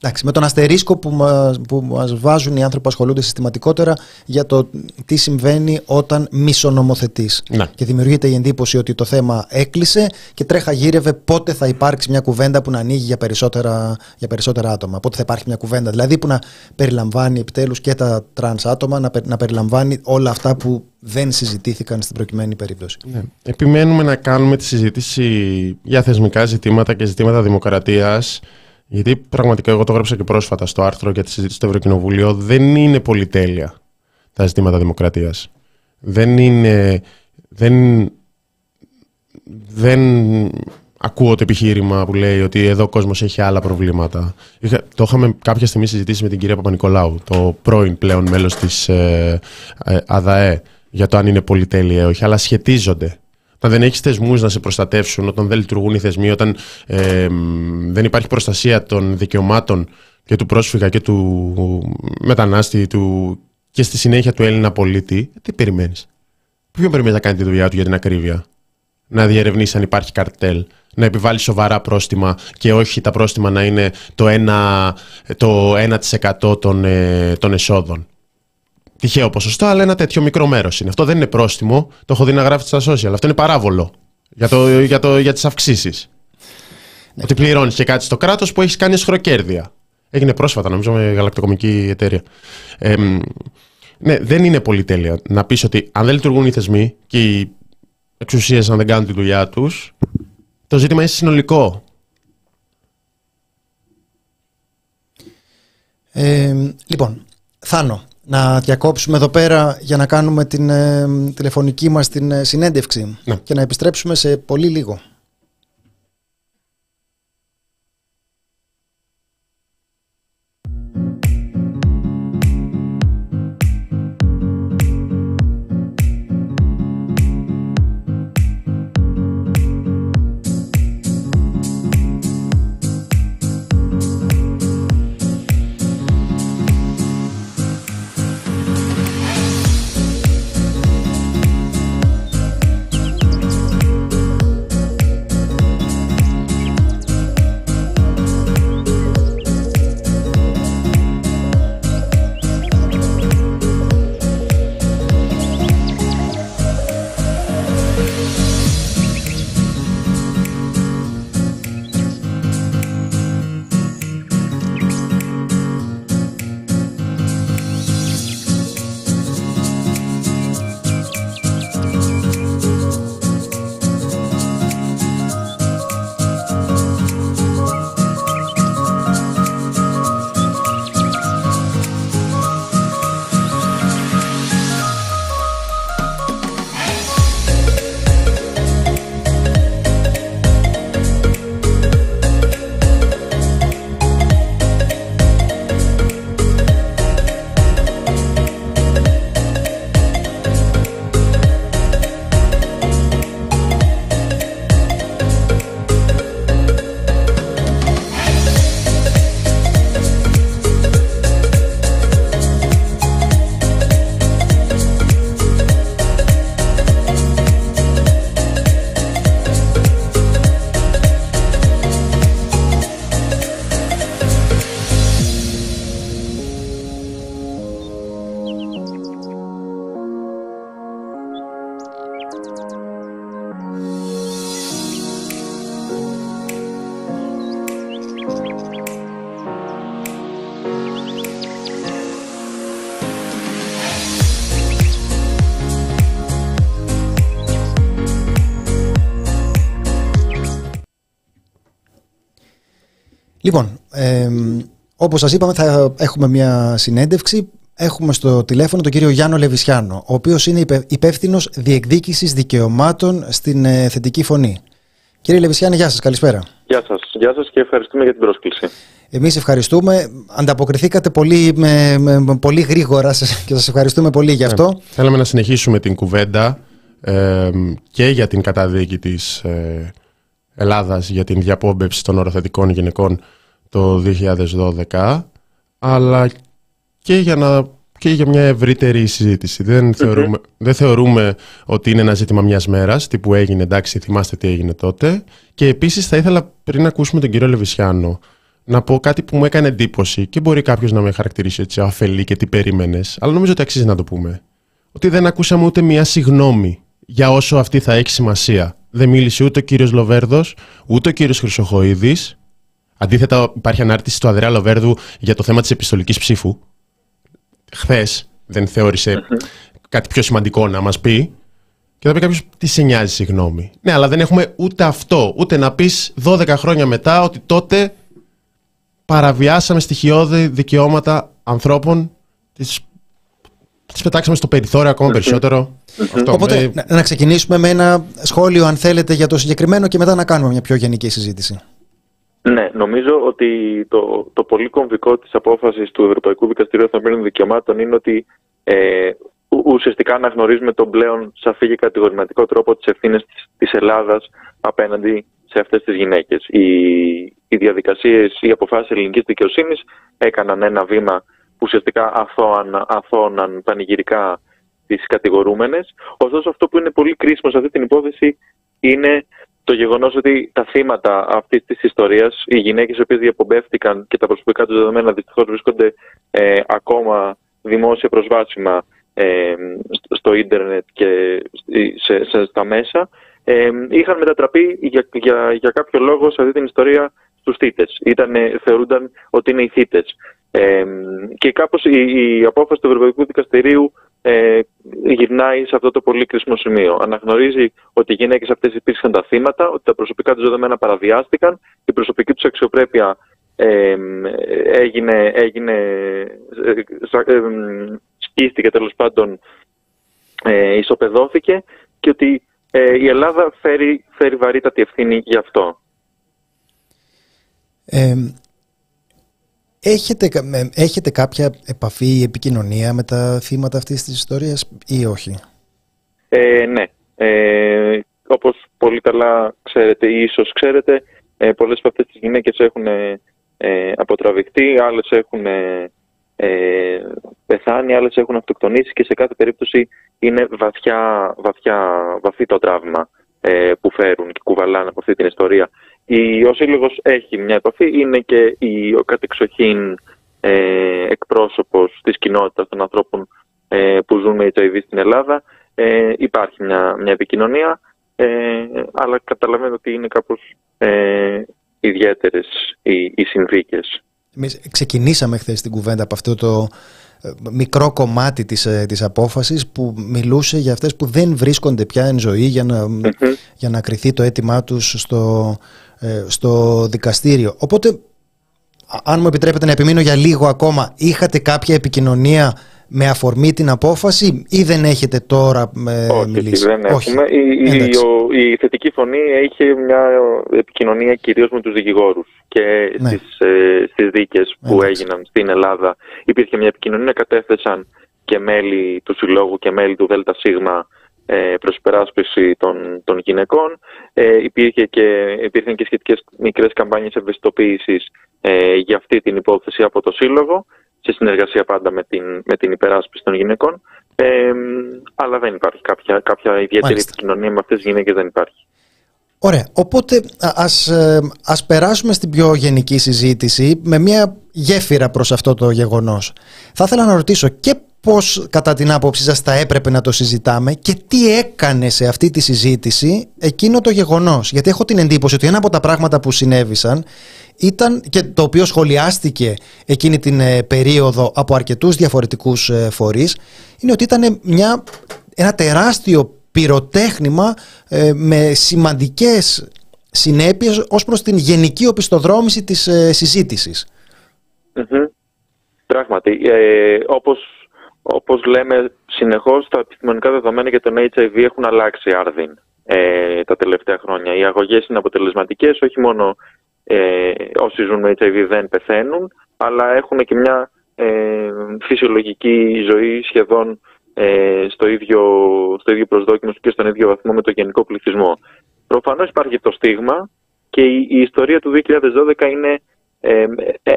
Εντάξει, με τον αστερίσκο που, μα, που μας βάζουν οι άνθρωποι που ασχολούνται συστηματικότερα για το τι συμβαίνει όταν μισονομοθετείς. Ναι. Και δημιουργείται η εντύπωση ότι το θέμα έκλεισε και τρέχα γύρευε πότε θα υπάρξει μια κουβέντα που να ανοίγει για περισσότερα, για περισσότερα άτομα. Πότε θα υπάρχει μια κουβέντα δηλαδή που να περιλαμβάνει επιτέλους και τα τρανς άτομα, να, να περιλαμβάνει όλα αυτά που δεν συζητήθηκαν στην προκειμένη περίπτωση. Ναι. Επιμένουμε να κάνουμε τη συζήτηση για θεσμικά ζητήματα και ζητήματα δημοκρατίας γιατί πραγματικά εγώ το έγραψα και πρόσφατα στο άρθρο για τη συζήτηση στο Ευρωκοινοβούλιο. Δεν είναι πολυτέλεια τα ζητήματα δημοκρατίας. Δεν είναι. Δεν, δεν ακούω το επιχείρημα που λέει ότι εδώ ο κόσμος έχει άλλα προβλήματα. το είχαμε κάποια στιγμή συζητήσει με την κυρία Παπα-Νικολάου, το πρώην πλέον μέλος της ε, ε, ΑΔΑΕ, για το αν είναι πολυτέλεια ή όχι, αλλά σχετίζονται όταν δεν έχεις θεσμούς να σε προστατεύσουν, όταν δεν λειτουργούν οι θεσμοί, όταν ε, δεν υπάρχει προστασία των δικαιωμάτων και του πρόσφυγα και του μετανάστη του, και στη συνέχεια του Έλληνα πολίτη, τι περιμένεις; Ποιον περιμένεις να κάνει τη δουλειά του για την ακρίβεια; Να διερευνήσει αν υπάρχει καρτέλ, να επιβάλλει σοβαρά πρόστιμα και όχι τα πρόστιμα να είναι το 1%, το 1 των, ε, των εσόδων τυχαίο ποσοστό, αλλά ένα τέτοιο μικρό μέρος είναι. Αυτό δεν είναι πρόστιμο. Το έχω δει να γράφει στα social. Αυτό είναι παράβολο για, το, για, το, για τις αυξήσεις. Ναι. Ότι πληρώνεις και κάτι στο κράτος που έχεις κάνει εσχροκέρδεια. Έγινε πρόσφατα, νομίζω, με γαλακτοκομική εταιρεία. Ε, ναι, δεν είναι πολυτέλεια να πεις ότι αν δεν λειτουργούν οι θεσμοί και οι εξουσίες, αν δεν κάνουν τη δουλειά τους, το ζήτημα είναι συνολικό. Ε, λοιπόν, Θάνο, να διακόψουμε εδώ πέρα για να κάνουμε την ε, τηλεφωνική μας την ε, συνέντευξη ναι. και να επιστρέψουμε σε πολύ λίγο. Λοιπόν, ε, όπως σας είπαμε θα έχουμε μια συνέντευξη. Έχουμε στο τηλέφωνο τον κύριο Γιάννο Λεβισιάνο, ο οποίος είναι υπεύθυνος διεκδίκησης δικαιωμάτων στην ε, θετική φωνή. Κύριε Λεβισιάνο, γεια σας, καλησπέρα. Γεια σας, γεια σας και ευχαριστούμε για την πρόσκληση. Εμείς ευχαριστούμε. Ανταποκριθήκατε πολύ, με, με, πολύ γρήγορα και σας ευχαριστούμε πολύ γι' αυτό. Ναι, θέλαμε να συνεχίσουμε την κουβέντα ε, και για την καταδίκη της ε, Ελλάδας για την διαπόμπευση των οροθετικών γυναικών το 2012 αλλά και για, να, και για μια ευρύτερη συζήτηση. Δεν, θεωρούμε, δεν θεωρούμε ότι είναι ένα ζήτημα μιας μέρας, τι που έγινε, εντάξει, θυμάστε τι έγινε τότε. Και επίσης θα ήθελα πριν ακούσουμε τον κύριο Λεβισιάνο να πω κάτι που μου έκανε εντύπωση και μπορεί κάποιος να με χαρακτηρίσει έτσι αφελή και τι περίμενες, αλλά νομίζω ότι αξίζει να το πούμε. Ότι δεν ακούσαμε ούτε μία συγνώμη για όσο αυτή θα έχει σημασία. Δεν μίλησε ούτε ο κύριος Λοβέρδος, ούτε ο κύριος Χρυσοχοίδης. Αντίθετα, υπάρχει ανάρτηση του Αδρέα Λοβέρδου για το θέμα της επιστολικής ψήφου. Χθες δεν θεώρησε κάτι πιο σημαντικό να μας πει. Και θα πει κάποιος τι σε νοιάζει, συγγνώμη. Ναι, αλλά δεν έχουμε ούτε αυτό, ούτε να πεις 12 χρόνια μετά ότι τότε παραβιάσαμε στοιχειώδη δικαιώματα ανθρώπων, τις, τις πετάξαμε στο περιθώριο ακόμα περισσότερο. Οπότε να ξεκινήσουμε με ένα σχόλιο αν θέλετε για το συγκεκριμένο και μετά να κάνουμε μια πιο γενική συζήτηση. Ναι, νομίζω ότι το, το πολύ κομβικό της απόφασης του Ευρωπαϊκού Δικαστηρίου Ανθρωπίνων Δικαιωμάτων είναι ότι ε, ουσιαστικά αναγνωρίζουμε τον πλέον σαφή και κατηγορηματικό τρόπο τις ευθύνες της, της Ελλάδας απέναντι σε αυτές τις γυναίκες. Οι, οι διαδικασίες, οι αποφάσεις ελληνικής δικαιοσύνης έκαναν ένα βήμα που ουσιαστικά αθώαν, αθώαναν πανηγυρικά τις κατηγορούμενες. Ωστόσο αυτό που είναι πολύ κρίσιμο σε αυτή την υπόθεση είναι το γεγονός ότι τα θύματα αυτής της ιστορίας, οι γυναίκες οι οποίες διαπομπεύτηκαν και τα προσωπικά τους δεδομένα δυστυχώς βρίσκονται ε, ακόμα δημόσια προσβάσιμα ε, στο ίντερνετ και σε, σε, στα μέσα, ε, είχαν μετατραπεί για, για, για κάποιο λόγο σε αυτή την ιστορία στους θύτες. Ήτανε, θεωρούνταν ότι είναι οι θύτες. Ε, και κάπως η, η, απόφαση του Ευρωπαϊκού Δικαστηρίου ε, γυρνάει σε αυτό το πολύ κρίσιμο σημείο. Αναγνωρίζει ότι οι γυναίκες αυτές υπήρξαν τα θύματα, ότι τα προσωπικά τους δεδομένα παραβιάστηκαν, η προσωπική τους αξιοπρέπεια ε, έγινε, έγινε ε, ε, σκίστηκε τέλος πάντων ε, ισοπεδώθηκε και ότι ε, η Ελλάδα φέρει, φέρει βαρύτατη ευθύνη γι' αυτό. Ε, έχετε, έχετε κάποια επαφή ή επικοινωνία με τα θύματα αυτής της ιστορίας ή όχι; Ε, ναι. Ε, όπως πολύ καλά ξέρετε ή ίσως ξέρετε, ε, πολλές από αυτές τις γυναίκες έχουν ε, αποτραβηχτεί, άλλες έχουν ε, πεθάνει, άλλες έχουν αυτοκτονήσει και σε κάθε περίπτωση είναι βαθιά, βαθιά, βαθύ το τραύμα ε, που φέρουν και κουβαλάνε από αυτή την ιστορία. Η, ο Σύλλογος έχει μια επαφή, είναι και η, ο κατεξοχήν ε, εκπρόσωπος της κοινότητας των ανθρώπων ε, που ζουν με HIV στην Ελλάδα. Ε, υπάρχει μια, μια επικοινωνία, ε, αλλά καταλαβαίνω ότι είναι κάπως ε, ιδιαίτερες οι, οι συνθήκες. Εμείς ξεκινήσαμε χθες την κουβέντα από αυτό το ε, μικρό κομμάτι της, ε, της απόφασης που μιλούσε για αυτές που δεν βρίσκονται πια εν ζωή για να, για να κριθεί το αίτημά τους στο, ε, στο δικαστήριο. Οπότε, αν μου επιτρέπετε να επιμείνω για λίγο ακόμα, είχατε κάποια επικοινωνία με αφορμή την απόφαση ή δεν έχετε τώρα ε, Όχι, μιλήσει; δεν έχουμε. Η, η, ο, η, θετική φωνή είχε μια επικοινωνία κυρίως με τους δικηγόρους και ναι. στις, ε, στις δίκες που έγιναν στην Ελλάδα. Υπήρχε μια επικοινωνία, κατέθεσαν και μέλη του Συλλόγου και μέλη του ΔΣ ε, προς υπεράσπιση των, των γυναικών. Ε, υπήρχε και, υπήρχαν και σχετικές μικρές καμπάνιες ευαισθητοποίησης ε, για αυτή την υπόθεση από το Σύλλογο σε συνεργασία πάντα με την, με την υπεράσπιση των γυναικών. Ε, αλλά δεν υπάρχει κάποια, κάποια ιδιαίτερη Μάλιστα. επικοινωνία με αυτές τις γυναίκες, δεν υπάρχει. Ωραία, οπότε ας, ε, ας περάσουμε στην πιο γενική συζήτηση με μια γέφυρα προς αυτό το γεγονός. Θα ήθελα να ρωτήσω και πώς κατά την άποψή σας θα έπρεπε να το συζητάμε και τι έκανε σε αυτή τη συζήτηση εκείνο το γεγονός. Γιατί έχω την εντύπωση ότι ένα από τα πράγματα που συνέβησαν ήταν και το οποίο σχολιάστηκε εκείνη την ε, περίοδο από αρκετούς διαφορετικούς ε, φορείς είναι ότι ήταν μια, ένα τεράστιο πυροτέχνημα ε, με σημαντικές συνέπειες ως προς την γενική οπισθοδρόμηση της ε, συζήτησης. Πράγματι, ε, όπως, όπως λέμε συνεχώς τα επιστημονικά δεδομένα για τον HIV έχουν αλλάξει άρδιν ε, τα τελευταία χρόνια. Οι αγωγές είναι αποτελεσματικές, όχι μόνο ε, όσοι ζουν με HIV δεν πεθαίνουν, αλλά έχουν και μια ε, φυσιολογική ζωή σχεδόν ε, στο, ίδιο, στο ίδιο προσδόκιμο και στον ίδιο βαθμό με το γενικό πληθυσμό. Προφανώς υπάρχει το στίγμα και η, η ιστορία του 2012 είναι ε,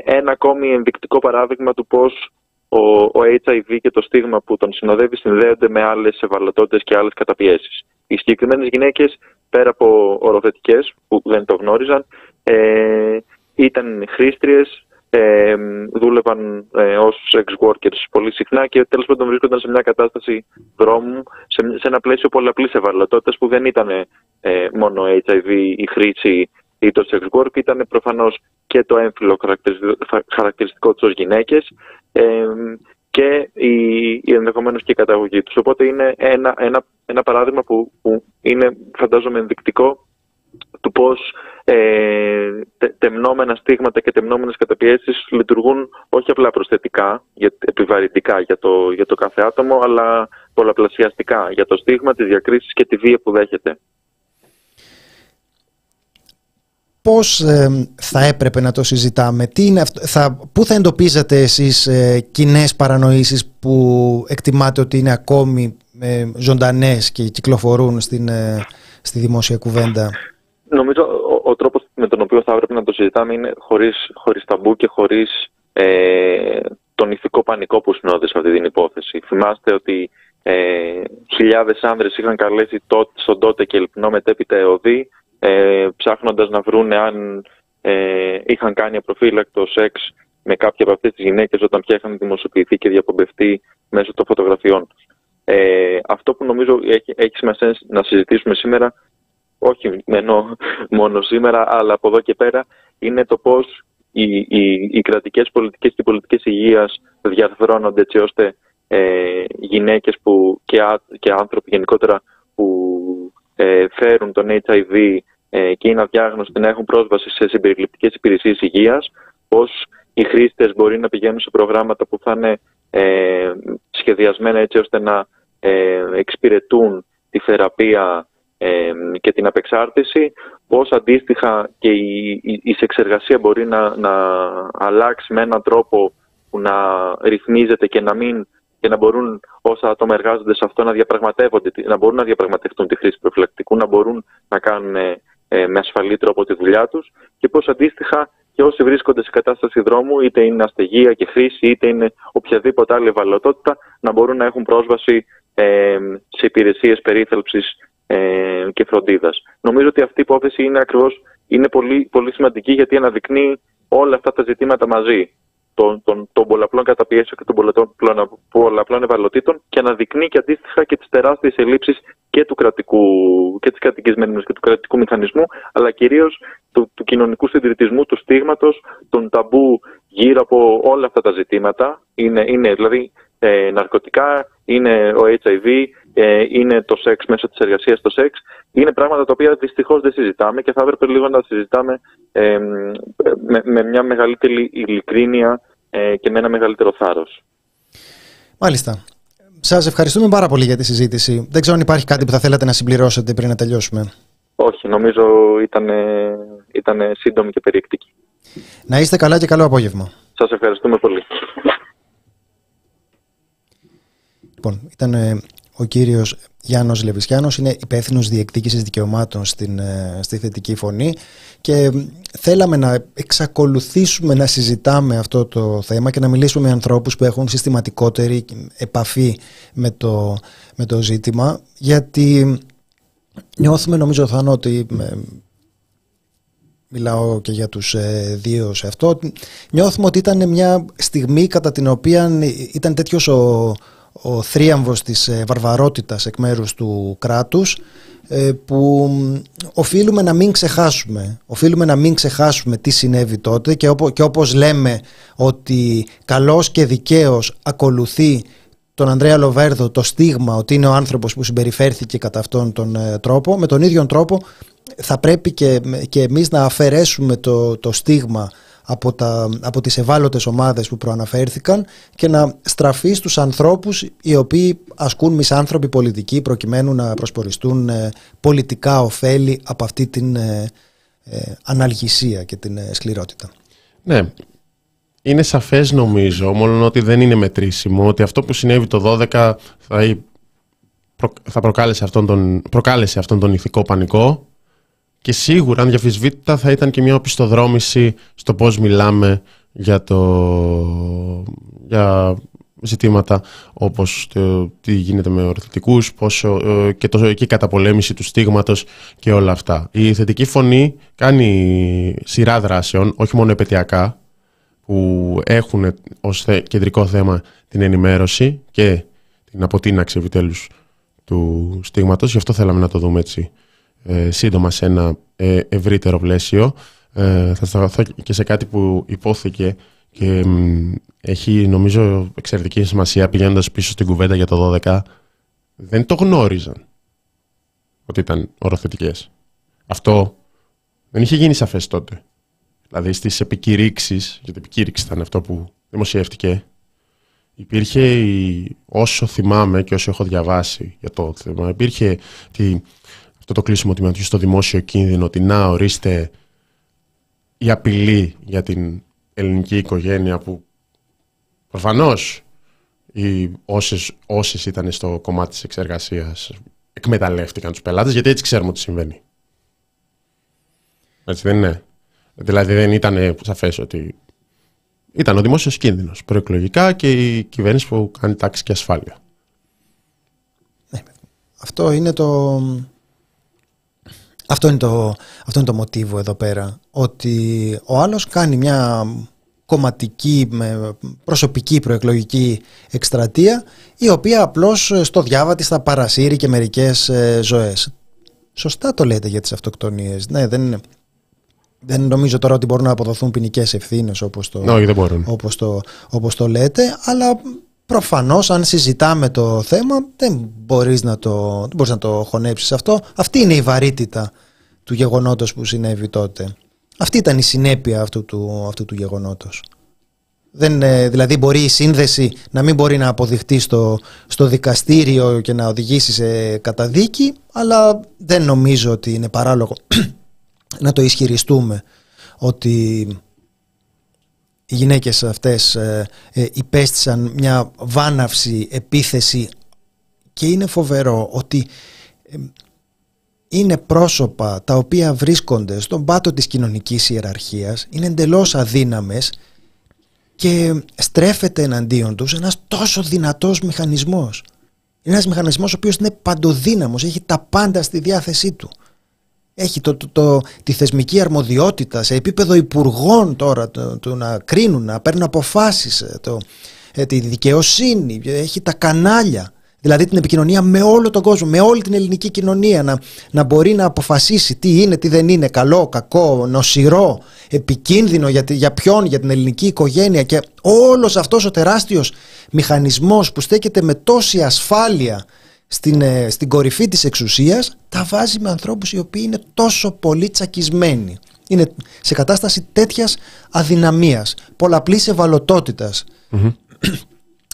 ένα ακόμη ενδεικτικό παράδειγμα του πώς ο, ο HIV και το στίγμα που τον συνοδεύει συνδέονται με άλλες ευαλωτότητες και άλλες καταπιέσεις. Οι συγκεκριμένες γυναίκες, πέρα από οροθετικές που δεν το γνώριζαν, ε, ήταν χρήστριες, ε, δούλευαν ε, ως sex workers πολύ συχνά και τέλος πάντων βρίσκονταν σε μια κατάσταση δρόμου, σε, σε ένα πλαίσιο πολλαπλής ευαλωτότητας που δεν ήταν ε, μόνο HIV η χρήση ή το sex work, ήταν προφανώς και το έμφυλο χαρακτηριστικό τους ως γυναίκες ε, και η, η ενδεχομένως και η καταγωγή τους. Οπότε είναι ένα, ένα, ένα παράδειγμα που, που είναι φαντάζομαι ενδεικτικό του πώς ε, τεμνόμενα στίγματα και τεμνόμενες καταπιέσεις λειτουργούν όχι απλά προσθετικά, για, επιβαρυντικά για το, για το κάθε άτομο, αλλά πολλαπλασιαστικά για το στίγμα, τις διακρίσεις και τη βία που δέχεται. Πώς ε, θα έπρεπε να το συζητάμε, τι είναι θα, πού θα εντοπίζετε εσείς ε, κοινές παρανοήσεις που εκτιμάτε ότι είναι ακόμη ε, ζωντανές και κυκλοφορούν στην, ε, στη δημόσια κουβέντα; Νομίζω ο, ο τρόπος με τον οποίο θα έπρεπε να το συζητάμε είναι χωρίς, χωρίς ταμπού και χωρίς ε, τον ηθικό πανικό που συνόδευσε αυτή την υπόθεση. Θυμάστε ότι ε, χιλιάδες άνδρες είχαν καλέσει στον τότε και ελπινό μετέπειτα ΕΟΔΗ ε, ψάχνοντας να βρουν αν ε, είχαν κάνει απροφύλακτος σεξ με κάποια από αυτές τις γυναίκες όταν πια είχαν δημοσιοποιηθεί και διαπομπευτεί μέσω των φωτογραφιών τους. Ε, αυτό που νομίζω έχει, έχει σημασία να συζητήσουμε σήμερα όχι ενώ μόνο σήμερα, αλλά από εδώ και πέρα, είναι το πώς οι, οι, οι κρατικές πολιτικές και οι πολιτικές υγείας διαρθρώνονται έτσι ώστε ε, γυναίκες που, και, και άνθρωποι γενικότερα που ε, φέρουν τον HIV ε, και είναι αδιάγνωστοι να έχουν πρόσβαση σε συμπεριληπτικές υπηρεσίες υγείας, πώς οι χρήστες μπορεί να πηγαίνουν σε προγράμματα που θα είναι ε, σχεδιασμένα έτσι ώστε να ε, εξυπηρετούν τη θεραπεία και την απεξάρτηση, πώς αντίστοιχα και η, η, σεξεργασία μπορεί να, να αλλάξει με έναν τρόπο που να ρυθμίζεται και να μην και να μπορούν όσα άτομα εργάζονται σε αυτό να διαπραγματεύονται, να μπορούν να διαπραγματευτούν τη χρήση προφυλακτικού, να μπορούν να κάνουν ε, με ασφαλή τρόπο τη δουλειά τους και πώς αντίστοιχα και όσοι βρίσκονται σε κατάσταση δρόμου, είτε είναι αστεγία και χρήση, είτε είναι οποιαδήποτε άλλη ευαλωτότητα, να μπορούν να έχουν πρόσβαση ε, σε υπηρεσίες περίθαλψης ε, και φροντίδας. Νομίζω ότι αυτή η υπόθεση είναι ακριβώς είναι πολύ, πολύ σημαντική γιατί αναδεικνύει όλα αυτά τα ζητήματα μαζί των, των, των πολλαπλών καταπιέσεων και των πολλαπλών, πολλαπλών ευαλωτήτων και αναδεικνύει και αντίστοιχα και τις τεράστιες ελλείψεις και του κρατικού και της κρατικής και του κρατικού μηχανισμού αλλά κυρίως του, του κοινωνικού συντηρητισμού, του στίγματος, των ταμπού γύρω από όλα αυτά τα ζητήματα. Είναι, είναι δηλαδή ε, ναρκωτικά, είναι ο HIV, ε, είναι το σεξ μέσα της εργασίας το σεξ. Είναι πράγματα τα οποία δυστυχώς δεν συζητάμε και θα έπρεπε λίγο να τα συζητάμε ε, με, με, μια μεγαλύτερη ειλικρίνεια ε, και με ένα μεγαλύτερο θάρρος. Μάλιστα. Σας ευχαριστούμε πάρα πολύ για τη συζήτηση. Δεν ξέρω αν υπάρχει κάτι που θα θέλατε να συμπληρώσετε πριν να τελειώσουμε. Όχι, νομίζω ήταν, ήταν σύντομη και περιεκτική. Να είστε καλά και καλό απόγευμα. Σας ευχαριστούμε πολύ. Λοιπόν, ήταν ε, ο κύριος Γιάννος Λεβισιάνος, είναι υπεύθυνος διεκδίκησης δικαιωμάτων στην, ε, στη θετική φωνή και θέλαμε να εξακολουθήσουμε να συζητάμε αυτό το θέμα και να μιλήσουμε με ανθρώπους που έχουν συστηματικότερη επαφή με το, με το ζήτημα γιατί νιώθουμε νομίζω θα ότι μιλάω και για τους ε, δύο σε αυτό νιώθουμε ότι ήταν μια στιγμή κατά την οποία ήταν τέτοιος ο ο θρίαμβος της ε, βαρβαρότητας εκ μέρους του κράτους ε, που οφείλουμε να μην ξεχάσουμε. Οφείλουμε να μην ξεχάσουμε τι συνέβη τότε και, όπω, και όπως λέμε ότι καλός και δικαίως ακολουθεί τον Ανδρέα Λοβέρδο το στίγμα ότι είναι ο άνθρωπος που συμπεριφέρθηκε κατά αυτόν τον ε, τρόπο, με τον ίδιο τρόπο θα πρέπει και, και εμείς να αφαιρέσουμε το, το στίγμα από, τα, από τις ευάλωτες ομάδες που προαναφέρθηκαν και να στραφεί στους ανθρώπους οι οποίοι ασκούν μισάνθρωποι πολιτικοί προκειμένου να προσποριστούν ε, πολιτικά ωφέλη από αυτή την ε, ε, αναλγησία και την σκληρότητα. Ναι, είναι σαφές νομίζω, μόνο ότι δεν είναι μετρήσιμο, ότι αυτό που συνέβη το 12 θα, θα προκάλεσε, αυτόν τον, προκάλεσε αυτόν τον ηθικό πανικό και σίγουρα, αν διαφυσβήτητα, θα ήταν και μια οπισθοδρόμηση στο πώς μιλάμε για, το, για ζητήματα όπως το, τι γίνεται με ορθωτικούς πόσο, ε, και, το, και η καταπολέμηση του στίγματος και όλα αυτά. Η θετική φωνή κάνει σειρά δράσεων, όχι μόνο επαιτειακά, που έχουν ως κεντρικό θέμα την ενημέρωση και την αποτείναξη επιτέλους του στίγματος. Γι' αυτό θέλαμε να το δούμε έτσι ε, σύντομα σε ένα ε, ευρύτερο πλαίσιο. Ε, θα σταθώ και σε κάτι που υπόθηκε και έχει νομίζω εξαιρετική σημασία πηγαίνοντας πίσω στην κουβέντα για το 12 δεν το γνώριζαν ότι ήταν οροθετικές. Αυτό δεν είχε γίνει σαφές τότε. Δηλαδή στις επικηρύξεις, γιατί επικήρυξη ήταν αυτό που δημοσιεύτηκε, υπήρχε όσο θυμάμαι και όσο έχω διαβάσει για το θέμα, υπήρχε τη, αυτό το κλείσιμο τιμιωτικού στο δημόσιο κίνδυνο ότι να ορίστε η απειλή για την ελληνική οικογένεια που προφανώς οι όσες, όσες ήταν στο κομμάτι της εξεργασίας εκμεταλλεύτηκαν τους πελάτες γιατί έτσι ξέρουμε ότι συμβαίνει. Έτσι δεν είναι. Δηλαδή δεν ήταν σαφές ότι ήταν ο δημόσιος κίνδυνος προεκλογικά και η κυβέρνηση που κάνει τάξη και ασφάλεια. Ναι, αυτό είναι το, αυτό είναι, το, αυτό είναι το μοτίβο εδώ πέρα. Ότι ο άλλος κάνει μια κομματική, με προσωπική προεκλογική εκστρατεία η οποία απλώς στο διάβα της θα παρασύρει και μερικές ε, ζωές. Σωστά το λέτε για τις αυτοκτονίες. Ναι, δεν, δεν νομίζω τώρα ότι μπορούν να αποδοθούν ποινικές ευθύνες όπως, το, όπως, το, όπως το λέτε, αλλά προφανώς αν συζητάμε το θέμα δεν μπορείς να το, δεν μπορείς να το χωνέψεις αυτό. Αυτή είναι η βαρύτητα του γεγονότος που συνέβη τότε. Αυτή ήταν η συνέπεια αυτού του, αυτού του γεγονότος. Δεν, ε, δηλαδή μπορεί η σύνδεση να μην μπορεί να αποδειχτεί στο, στο δικαστήριο και να οδηγήσει σε καταδίκη, αλλά δεν νομίζω ότι είναι παράλογο να το ισχυριστούμε ότι οι γυναίκες αυτές ε, ε, υπέστησαν μια βάναυση επίθεση και είναι φοβερό ότι είναι πρόσωπα τα οποία βρίσκονται στον πάτο της κοινωνικής ιεραρχίας, είναι εντελώς αδύναμες και στρέφεται εναντίον τους ένας τόσο δυνατός μηχανισμός. Είναι ένας μηχανισμός ο οποίος είναι παντοδύναμος, έχει τα πάντα στη διάθεσή του. Έχει το, το, τη θεσμική αρμοδιότητα σε επίπεδο υπουργών τώρα το, να κρίνουν, να παίρνουν αποφάσεις, ε, το, ε, τη δικαιοσύνη, έχει τα κανάλια. Δηλαδή την επικοινωνία με όλο τον κόσμο, με όλη την ελληνική κοινωνία, να, να μπορεί να αποφασίσει τι είναι, τι δεν είναι, καλό, κακό, νοσηρό, επικίνδυνο για, για ποιον, για την ελληνική οικογένεια. Και όλος αυτός ο τεράστιος μηχανισμός που στέκεται με τόση ασφάλεια στην, ε, στην κορυφή της εξουσίας, τα βάζει με ανθρώπους οι οποίοι είναι τόσο πολύ τσακισμένοι. Είναι σε κατάσταση τέτοιας αδυναμίας, πολλαπλής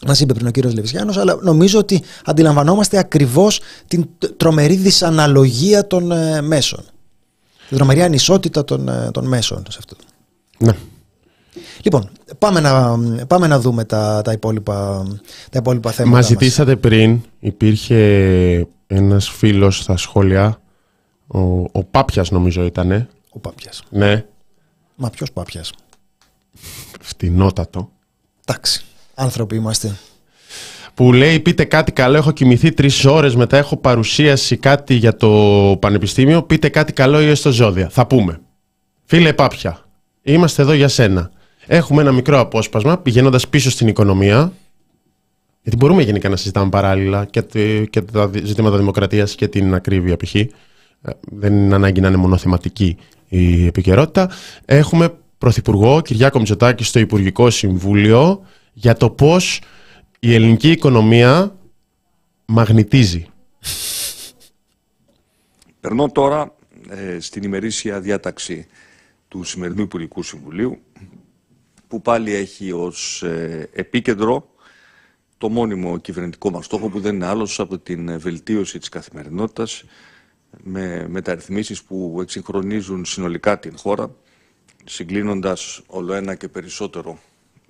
Μας είπε πριν ο κύριος Λευκιάνο, αλλά νομίζω ότι αντιλαμβανόμαστε ακριβώς την τρομερή δυσαναλογία των ε, μέσων. Την τρομερή ανισότητα των, ε, των μέσων σε αυτό. Ναι. Λοιπόν, πάμε να, πάμε να δούμε τα, τα, υπόλοιπα, τα υπόλοιπα θέματα. Μας ζητήσατε πριν, υπήρχε ένας φίλος στα σχόλια, ο, ο Πάπιας νομίζω ήτανε. Ο Πάπιας. Ναι. Μα ποιος Πάπιας; Φτηνότατο. Εντάξει άνθρωποι είμαστε. Που λέει πείτε κάτι καλό, έχω κοιμηθεί τρεις ώρες μετά έχω παρουσίαση κάτι για το πανεπιστήμιο, πείτε κάτι καλό ή έστω ζώδια. Θα πούμε. Φίλε Πάπια, είμαστε εδώ για σένα. Έχουμε ένα μικρό απόσπασμα πηγαίνοντας πίσω στην οικονομία, γιατί μπορούμε γενικά να συζητάμε παράλληλα και, και τα ζητήματα δημοκρατίας και την ακρίβεια π.χ. Ε, δεν είναι ανάγκη να είναι μονοθεματική η επικαιρότητα. Έχουμε Πρωθυπουργό Κυριάκο Μητσοτάκη στο Υπουργικό Συμβούλιο για το πώς η ελληνική οικονομία μαγνητίζει. Περνώ τώρα ε, στην ημερήσια διάταξη του σημερινού Υπουργικού Συμβουλίου που πάλι έχει ως ε, επίκεντρο το μόνιμο κυβερνητικό μας στόχο που δεν είναι άλλος από την βελτίωση της καθημερινότητας με μεταρρυθμίσεις που εξυγχρονίζουν συνολικά την χώρα συγκλίνοντας όλο ένα και περισσότερο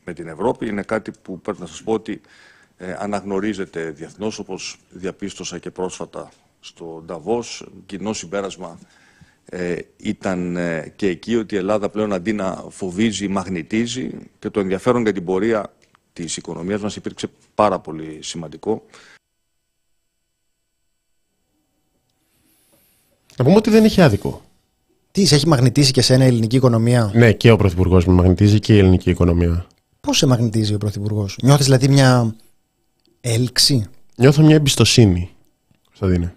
με την Ευρώπη. Είναι κάτι που πρέπει να σας πω ότι ε, αναγνωρίζεται διεθνώς όπως διαπίστωσα και πρόσφατα στο Νταβός. Κοινό συμπέρασμα ε, ήταν ε, και εκεί ότι η Ελλάδα πλέον αντί να φοβίζει, μαγνητίζει και το ενδιαφέρον για την πορεία της οικονομίας μας υπήρξε πάρα πολύ σημαντικό. Να πούμε ότι δεν είχε άδικο. Τι, σε έχει μαγνητήσει και σένα η ελληνική οικονομία; Ναι, και ο Πρωθυπουργός με μαγνητίζει και η ελληνική οικονομία. Πώς σε μαγνητίζει ο Πρωθυπουργός, Νιώθεις δηλαδή μια έλξη; Νιώθω μια εμπιστοσύνη, Κωνσταντίνε.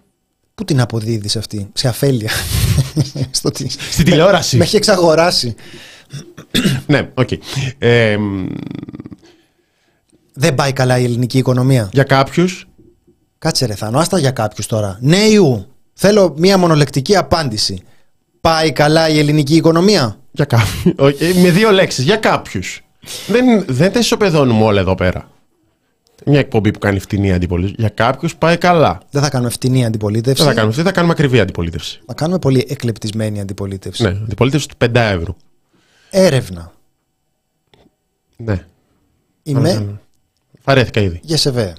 Πού την αποδίδεις αυτή, σε αφέλεια. Στο τι... Στην τηλεόραση. Με έχει εξαγοράσει. ναι, OK. Okay. Ε, δεν πάει καλά η ελληνική οικονομία. Για κάποιους. Κάτσε ρε Θάνο, άστα για κάποιους τώρα. Ναι, ιού. Θέλω μία μονολεκτική απάντηση. Πάει καλά η ελληνική οικονομία; Για κάποιους. Με δύο λέξεις. Για κάποιους. δεν, δεν τα ισοπεδώνουμε όλα εδώ πέρα. Μια εκπομπή που κάνει φτηνή αντιπολίτευση. Για κάποιους πάει καλά. Δεν θα κάνουμε φτηνή αντιπολίτευση. Δεν θα κάνουμε, θα κάνουμε ακριβή αντιπολίτευση. Θα κάνουμε πολύ εκλεπτισμένη αντιπολίτευση. Ναι, αντιπολίτευση του 5 ευρώ. Έρευνα. Ναι. Είμαι. Φαρέθηκα ήδη. ΓΕΣΕΒΕ.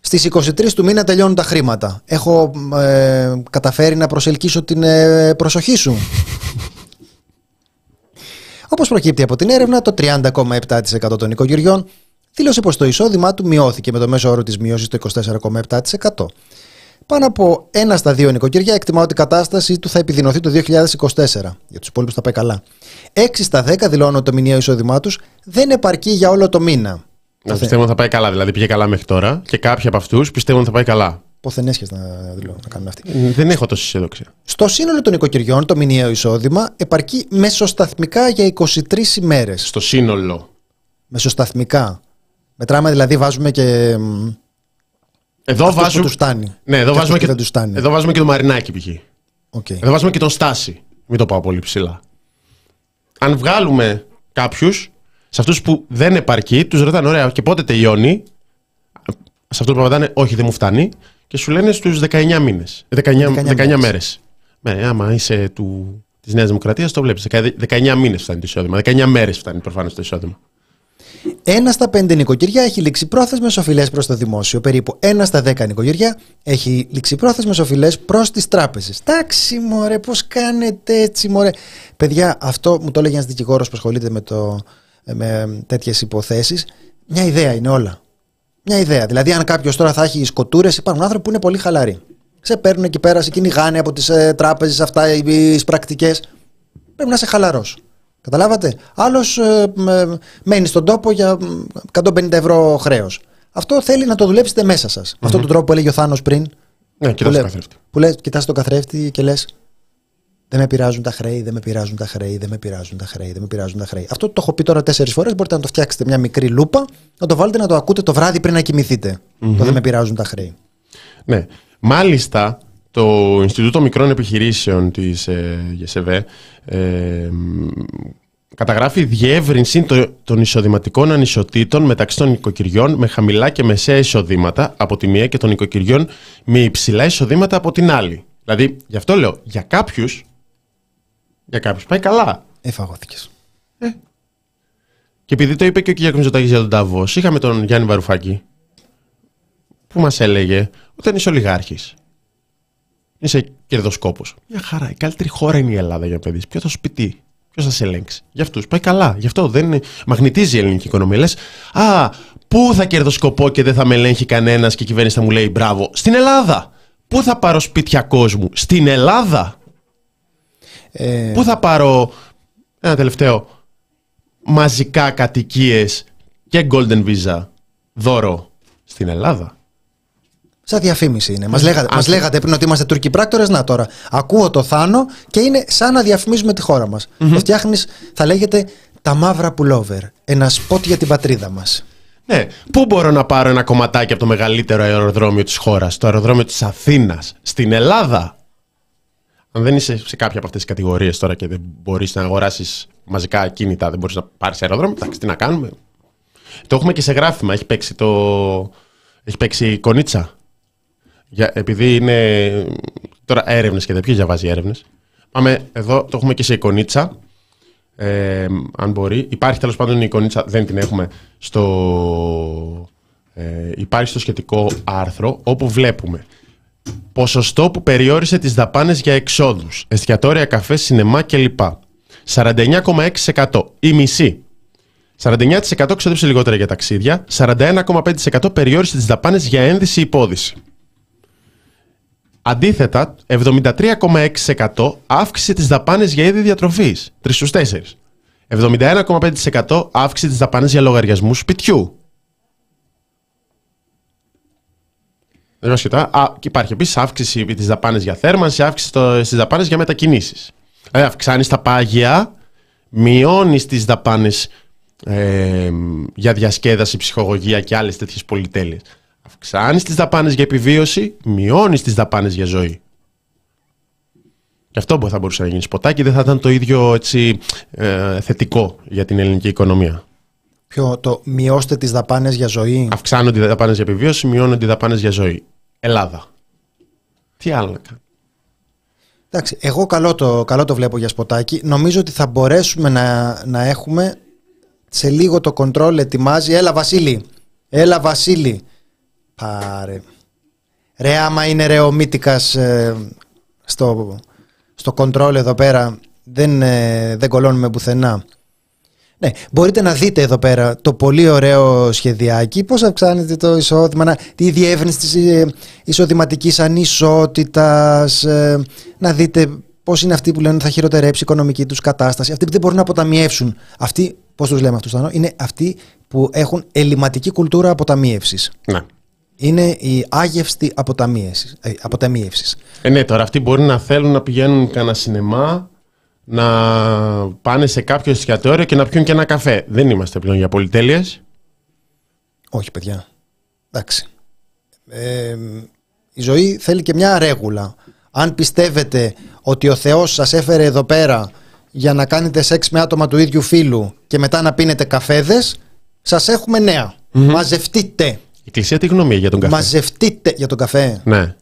Στις 23 του μήνα τελειώνουν τα χρήματα. Έχω ε, καταφέρει να προσελκύσω την ε, προσοχή σου. Όπως προκύπτει από την έρευνα, το 30,7% των οικογενειών δήλωσε πως το εισόδημά του μειώθηκε με το μέσο όρο της μείωσης το 24,7%. Πάνω από ένα στα δύο νοικοκυριά εκτιμά ότι η κατάσταση του θα επιδεινωθεί το 2024. Για τους υπόλοιπους θα πάει καλά. 6 στα 10 δηλώνουν ότι το μηνιαίο εισόδημά τους δεν επαρκεί για όλο το μήνα. Να πιστεύω ότι θα πάει καλά. Δηλαδή πήγε καλά μέχρι τώρα και κάποιοι από αυτούς πιστεύουν ότι θα πάει καλά. Πόθεν έσχε να, να κάνουν αυτοί. Δεν έχω τόση αισιοδοξία. Στο σύνολο των οικοκυριών, το μηνιαίο εισόδημα επαρκεί μεσοσταθμικά για 23 ημέρες. Στο σύνολο. Μεσοσταθμικά. Μετράμε δηλαδή, βάζουμε και. Εδώ βάζουμε. Τους στάνει. Ναι, εδώ βάζουμε και, και, τους στάνει. εδώ βάζουμε και το Μαρινάκι π.χ. Okay. Εδώ βάζουμε και τον Στάση. Μην το πάω πολύ ψηλά. Αν βγάλουμε κάποιους σε αυτούς που δεν επαρκεί, τους ρωτάνε, ωραία, και πότε τελειώνει; Σε αυτούς που απαντάνε, όχι, δεν μου φτάνει. Και σου λένε στους 19 μήνες. 19, 19, 19 μέρες. Ναι, άμα είσαι του, της Νέας Δημοκρατίας, το βλέπεις. 19 μήνες φτάνει το εισόδημα. 19 μέρες φτάνει προφανώς το εισόδημα. Ένα στα πέντε νοικοκυριά έχει ληξιπρόθεσμες οφειλές προς το δημόσιο. Περίπου ένα στα δέκα νοικοκυριά έχει ληξιπρόθεσμες οφειλές προς τις τράπεζες. Εντάξει, μωρέ, πώς κάνετε έτσι, μωρέ. Παιδιά, αυτό μου το έλεγε ένας δικηγόρος που ασχολείται με το, με τέτοιες υποθέσεις. Μια ιδέα είναι όλα. Μια ιδέα. Δηλαδή, αν κάποιος τώρα θα έχει σκοτούρες, υπάρχουν άνθρωποι που είναι πολύ χαλαροί. Σε παίρνουν εκεί πέρα, σε κυνηγάνε από τις ε, τράπεζες αυτά, οι πρακτικές. Πρέπει να είσαι χαλαρός. Καταλάβατε; Άλλος ε, μένει στον τόπο για 150 ευρώ χρέος. Αυτό θέλει να το δουλέψετε μέσα σας. Mm-hmm. αυτόν τον τρόπο που έλεγε ο Θάνος πριν. Ναι, κοιτάς τον καθρέφτη. Που λες, κοιτάς τον καθρέφτη και λες, δεν με πειράζουν τα χρέη, δεν με πειράζουν τα χρέη, δεν με πειράζουν τα χρέη, δεν με πειράζουν τα χρέη. Αυτό το έχω πει τώρα τέσσερις φορές. Μπορείτε να το φτιάξετε μια μικρή λούπα, να το βάλετε να το ακούτε το βράδυ πριν να κοιμηθείτε. Mm-hmm. Το δεν με πειράζουν τα χρέη. Ναι. Μάλιστα, το Ινστιτούτο Μικρών Επιχειρήσεων της ε, ΓΕΣΕΒΕ ε, καταγράφει διεύρυνση των εισοδηματικών ανισοτήτων μεταξύ των οικοκυριών με χαμηλά και μεσαία εισοδήματα από τη μία και των οικοκυριών με υψηλά εισοδήματα από την άλλη. Δηλαδή, γι' αυτό λέω, για κάποιους για κάποιους πάει καλά. Εφαγώθηκες. Ε. Και επειδή το είπε και ο κ. Μητσοτάκη για τον Ταβός, είχαμε τον Γιάννη Βαρουφάκη που μας έλεγε ότι είσαι ολιγάρχης. Είσαι κερδοσκόπος. Μια χαρά. Η καλύτερη χώρα είναι η Ελλάδα για παιδί. Ποιος θα σου πει τι; Ποιος θα σε ελέγξει; Για αυτούς πάει καλά. Γι' αυτό δεν είναι... μαγνητίζει η ελληνική οικονομία. Λες, Α, πού θα κερδοσκοπώ και δεν θα με ελέγχει κανένας και η κυβέρνηση θα μου λέει μπράβο. Στην Ελλάδα. Πού θα πάρω σπίτια κόσμου; Στην Ελλάδα. Ε... Πού θα πάρω, ένα τελευταίο, μαζικά κατοικίες και Golden Visa δώρο; Στην Ελλάδα. Σαν διαφήμιση είναι. Μας λέγατε, μας λέγατε πριν ότι είμαστε Τούρκοι πράκτορες. Να τώρα. Ακούω το Θάνο και είναι σαν να διαφημίζουμε τη χώρα μας. Mm-hmm. Το φτιάχνεις, θα λέγεται τα μαύρα πουλόβερ. Ένα σποτ για την πατρίδα μας. Ναι. Πού μπορώ να πάρω ένα κομματάκι από το μεγαλύτερο αεροδρόμιο της χώρας, το αεροδρόμιο της Αθήνας, στην Ελλάδα. Αν δεν είσαι σε κάποια από αυτές τις κατηγορίες τώρα και δεν μπορείς να αγοράσεις μαζικά κίνητα, δεν μπορείς να πάρεις αεροδρόμιο, εντάξει, τι να κάνουμε. Το έχουμε και σε γράφημα. Έχει παίξει, το... έχει παίξει κονίτσα. Για, επειδή είναι τώρα έρευνες και δεν ποιος διαβάζει έρευνες. Πάμε εδώ, το έχουμε και σε εικονίτσα. Ε, αν μπορεί. Υπάρχει τέλος πάντων η εικονίτσα, δεν την έχουμε στο. Ε, υπάρχει στο σχετικό άρθρο όπου βλέπουμε ποσοστό που περιόρισε τις δαπάνες για εξόδους, εστιατόρια, καφές, σινεμά κλπ. 49,6% η μισή. 49% ξόδεψε λιγότερα για ταξίδια, 41,5% περιόρισε τις δαπάνες για ένδυση υπόδηση. Αντίθετα, 73,6% αύξησε τις δαπάνες για είδη διατροφής, 3 στους 4. 71,5% αύξησε τις δαπάνες για λογαριασμούς σπιτιού. Δεν σχετά. Α, και υπάρχει επίσης αύξηση της δαπάνε για θέρμανση, αύξηση στις δαπάνες για μετακινήσεις. Δηλαδή, αυξάνεις τα πάγια, μειώνεις τις δαπάνες ε, για διασκέδαση, ψυχολογία και άλλες τέτοιες πολυτέλειες. Αυξάνεις τις δαπάνες για επιβίωση, μειώνεις τις δαπάνες για ζωή. Και αυτό θα μπορούσε να γίνει σποτάκι, δεν θα ήταν το ίδιο έτσι, ε, θετικό για την ελληνική οικονομία. Ποιο, το μειώστε τις δαπάνες για ζωή; Αυξάνονται οι δαπάνες για επιβίωση, μειώνονται οι δαπάνες για ζωή. Ελλάδα. Τι άλλο να κάνω. Εντάξει, εγώ καλό το, καλό το βλέπω για σποτάκι. Νομίζω ότι θα μπορέσουμε να, να έχουμε σε λίγο το κοντρόλ ετοιμάζει. Έλα Βασίλη, έλα Βασίλη. Πάρε. Ρε άμα είναι ρε ο Μύτικας ε, στο, στο κοντρόλ εδώ πέρα δεν, ε, δεν κολώνουμε πουθενά. Ναι, μπορείτε να δείτε εδώ πέρα το πολύ ωραίο σχεδιάκι, πώς αυξάνεται το εισόδημα, τη διεύρυνση της ε, εισοδηματικής ανισότητας, ε, να δείτε πώς είναι αυτοί που λένε ότι θα χειροτερέψει η οικονομική τους κατάσταση, αυτοί που δεν μπορούν να αποταμιεύσουν. Αυτοί, πώς τους λέμε αυτούς, είναι αυτοί που έχουν ελληματική κουλτούρα αποταμίευσης. Ναι. Είναι η άγευστη αποταμίευσης. Ε, ναι, τώρα αυτοί μπορεί να θέλουν να πηγαίνουν κανένα σινεμά, να πάνε σε κάποιο εστιατόριο και να πιούν και ένα καφέ. Δεν είμαστε πλέον για πολυτέλειες. Όχι, παιδιά. Εντάξει. Ε, η ζωή θέλει και μια ρέγουλα. Αν πιστεύετε ότι ο Θεός σας έφερε εδώ πέρα για να κάνετε σεξ με άτομα του ίδιου φίλου και μετά να πίνετε καφέδες, σας έχουμε νέα. Μαζευτείτε. Η Εκκλησία τι γνώμη για τον καφέ; Μαζευτείτε για τον καφέ. Ναι.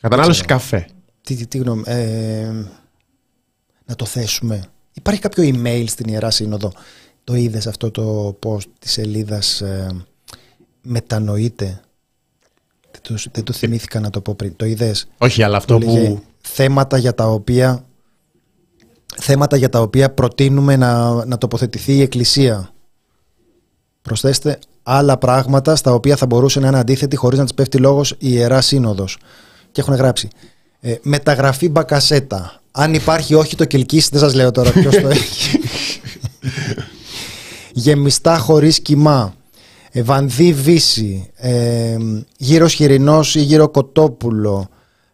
Κατανάλωση καφέ. Τι, τι, γνώμη. Ε, να το θέσουμε. Υπάρχει κάποιο email στην Ιερά Σύνοδο; Το είδες αυτό το post της σελίδας ε, Μετανοείται; Δεν το, δεν το θυμήθηκα να το πω πριν. Το είδες; Όχι, αλλά αυτό που. Θέματα για τα οποία. Θέματα για τα οποία προτείνουμε να, να τοποθετηθεί η Εκκλησία. Προσθέστε άλλα πράγματα στα οποία θα μπορούσε να είναι αντίθετη χωρίς να της πέφτει λόγος η Ιερά Σύνοδος. Και έχουν γράψει. Ε, μεταγραφή μπακασέτα. Αν υπάρχει όχι το κελκίσι, δεν σας λέω τώρα ποιος το έχει. Γεμιστά χωρίς κοιμά. Ε, βανδύ Βύση. Ε, γύρω Χοιρινός ή γύρω Κοτόπουλο.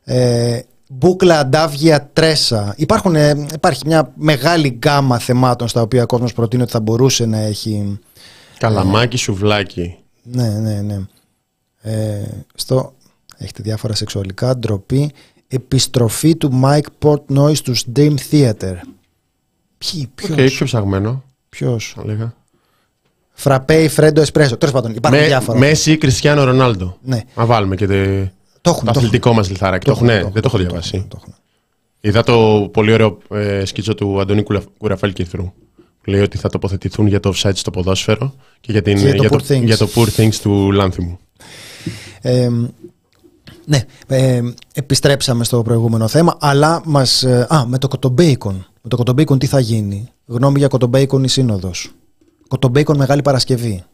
Ε, μπούκλα Αντάβγια Τρέσα. Υπάρχουν, ε, υπάρχει μια μεγάλη γκάμα θεμάτων στα οποία ο κόσμος προτείνει ότι θα μπορούσε να έχει... Καλαμάκι, ε, σουβλάκι. Ναι, ναι, ναι. Ε, στο, έχετε διάφορα σεξουαλικά, ντροπή επιστροφή του Mike Portnoy στους Dream Theater. Ποιοι, ποιος; Okay, πιο ψαγμένο. Ποιος; Λέγα. Φραπέ ή Φρέντο Εσπρέσο. Τέλος πάντων, υπάρχουν Με, διάφορα. Μέση ή Κριστιανό Ρονάλντο. Ναι. Να βάλουμε και τε... το, έχουν, το αθλητικό μας λιθάρακι. Το, το, ναι, δεν το έχω διαβάσει. Το, Είδα το πολύ ωραίο ε, σκίτσο του Αντώνη Κουραφέλ Κιθρού. Λέει ότι θα τοποθετηθούν για το offside στο ποδόσφαιρο και για, την, και για, το, για το Poor Things του Λάνθιμου. Ε, ναι, ε, επιστρέψαμε στο προηγούμενο θέμα, αλλά μας... Ε, α, με το κοτομπέικον. Με το κοτομπέικον τι θα γίνει; Γνώμη για κοτομπέικον η σύνοδος; Κοτομπέικον Μεγάλη Παρασκευή.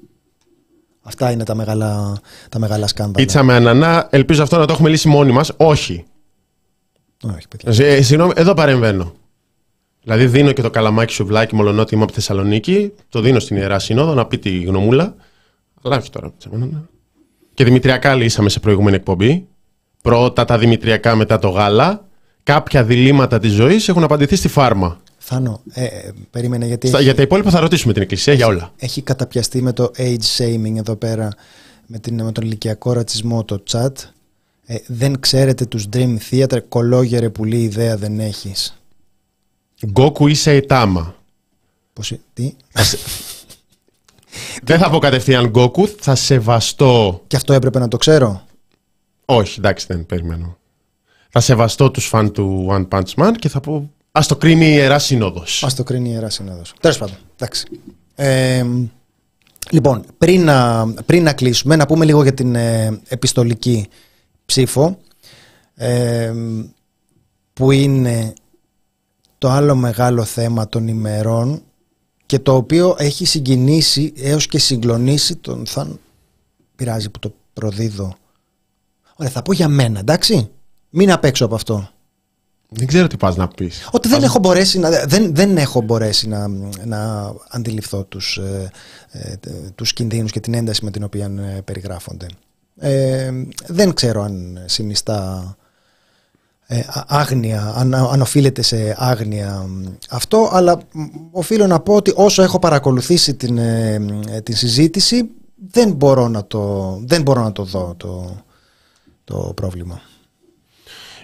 Αυτά είναι τα μεγάλα, τα μεγάλα σκάνδαλα. Πίτσα με ανανά, ελπίζω αυτό να το έχουμε λύσει μόνοι μας. Όχι. Όχι, παιδιά. Ε, συγγνώμη, εδώ παρεμβαίνω. Δηλαδή δίνω και το καλαμάκι σουβλάκι μολονότι είμαι από Θεσσαλονίκη, το δίνω στην Ιερά Σύνοδο να πει τη γνωμούλα. Αλλά όχι τώρα. Και Δημητριακά λύσαμε σε προηγούμενη εκπομπή πρώτα τα δημητριακά, μετά το γάλα. Κάποια διλήμματα της ζωής έχουν απαντηθεί στη φάρμα. Θάνο, ε, ε περίμενε γιατί. Στα, έχει, Για τα υπόλοιπα θα ρωτήσουμε την Εκκλησία έχει, για όλα. Έχει καταπιαστεί με το age shaming εδώ πέρα, με, την, με τον ηλικιακό ρατσισμό το chat. Ε, δεν ξέρετε τους Dream Theater, κολόγερε πουλή ιδέα δεν έχεις. Γκόκου είσαι η τάμα. Πώς, ε- τι; Δεν θα πω κατευθείαν Γκόκου, θα σεβαστώ. Και αυτό έπρεπε να το ξέρω. Όχι, εντάξει, δεν περιμένω. Θα σεβαστώ τους φαν του One Punch Man και θα πω ας το κρίνει η Ιερά Σύνοδος. Ας το κρίνει η Ιερά Συνόδος. Τέλος πάντων, εντάξει. Ε, λοιπόν, πριν να, πριν να κλείσουμε, να πούμε λίγο για την ε, επιστολική ψήφο, ε, που είναι το άλλο μεγάλο θέμα των ημερών και το οποίο έχει συγκινήσει έως και συγκλονίσει τον θα πειράζει που το προδίδω Ωραία, θα πω για μένα, εντάξει. Μην απέξω από αυτό. Δεν ξέρω τι πας να πεις. Ότι δεν έχω μπορέσει να, δεν, δεν έχω μπορέσει να, να αντιληφθώ τους, ε, ε, τους κινδύνους και την ένταση με την οποία ε, περιγράφονται. Ε, δεν ξέρω αν συνιστά ε, α- άγνοια, αν, αν οφείλεται σε άγνοια μ, αυτό, αλλά μ, οφείλω να πω ότι όσο έχω παρακολουθήσει την, ε, ε, την συζήτηση δεν μπορώ να το, δεν μπορώ να το δω το, το πρόβλημα.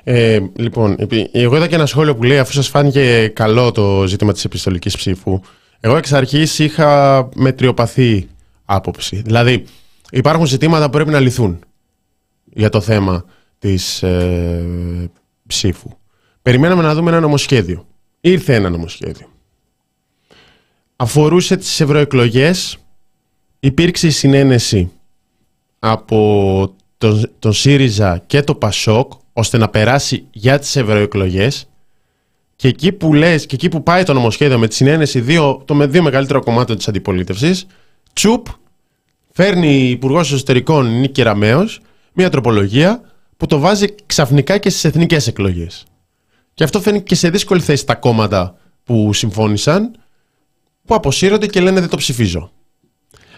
Ε, λοιπόν, επί- εγώ είδα και ένα σχόλιο που λέει αφού σας φάνηκε καλό το ζήτημα της επιστολικής ψήφου εγώ εξ αρχής είχα μετριοπαθή άποψη. Δηλαδή υπάρχουν ζητήματα που πρέπει να λυθούν για το θέμα της ε, ψήφου. Περιμέναμε να δούμε ένα νομοσχέδιο. Ήρθε ένα νομοσχέδιο. Αφορούσε τις ευρωεκλογές. Υπήρξε η συνένεση από τον, τον ΣΥΡΙΖΑ και το ΠΑΣΟΚ ώστε να περάσει για τις ευρωεκλογές. και εκεί που λες και εκεί που πάει το νομοσχέδιο με τη συνένεση δύο, το με δύο μεγαλύτερο κομμάτι της αντιπολίτευσης τσουπ φέρνει η Υπουργός Εσωτερικών Νίκη Ραμέως μια τροπολογία που το βάζει ξαφνικά και στις εθνικές εκλογές. Και αυτό φαίνει και σε δύσκολη θέση τα κόμματα που συμφώνησαν που αποσύρονται και λένε δεν το ψηφίζω.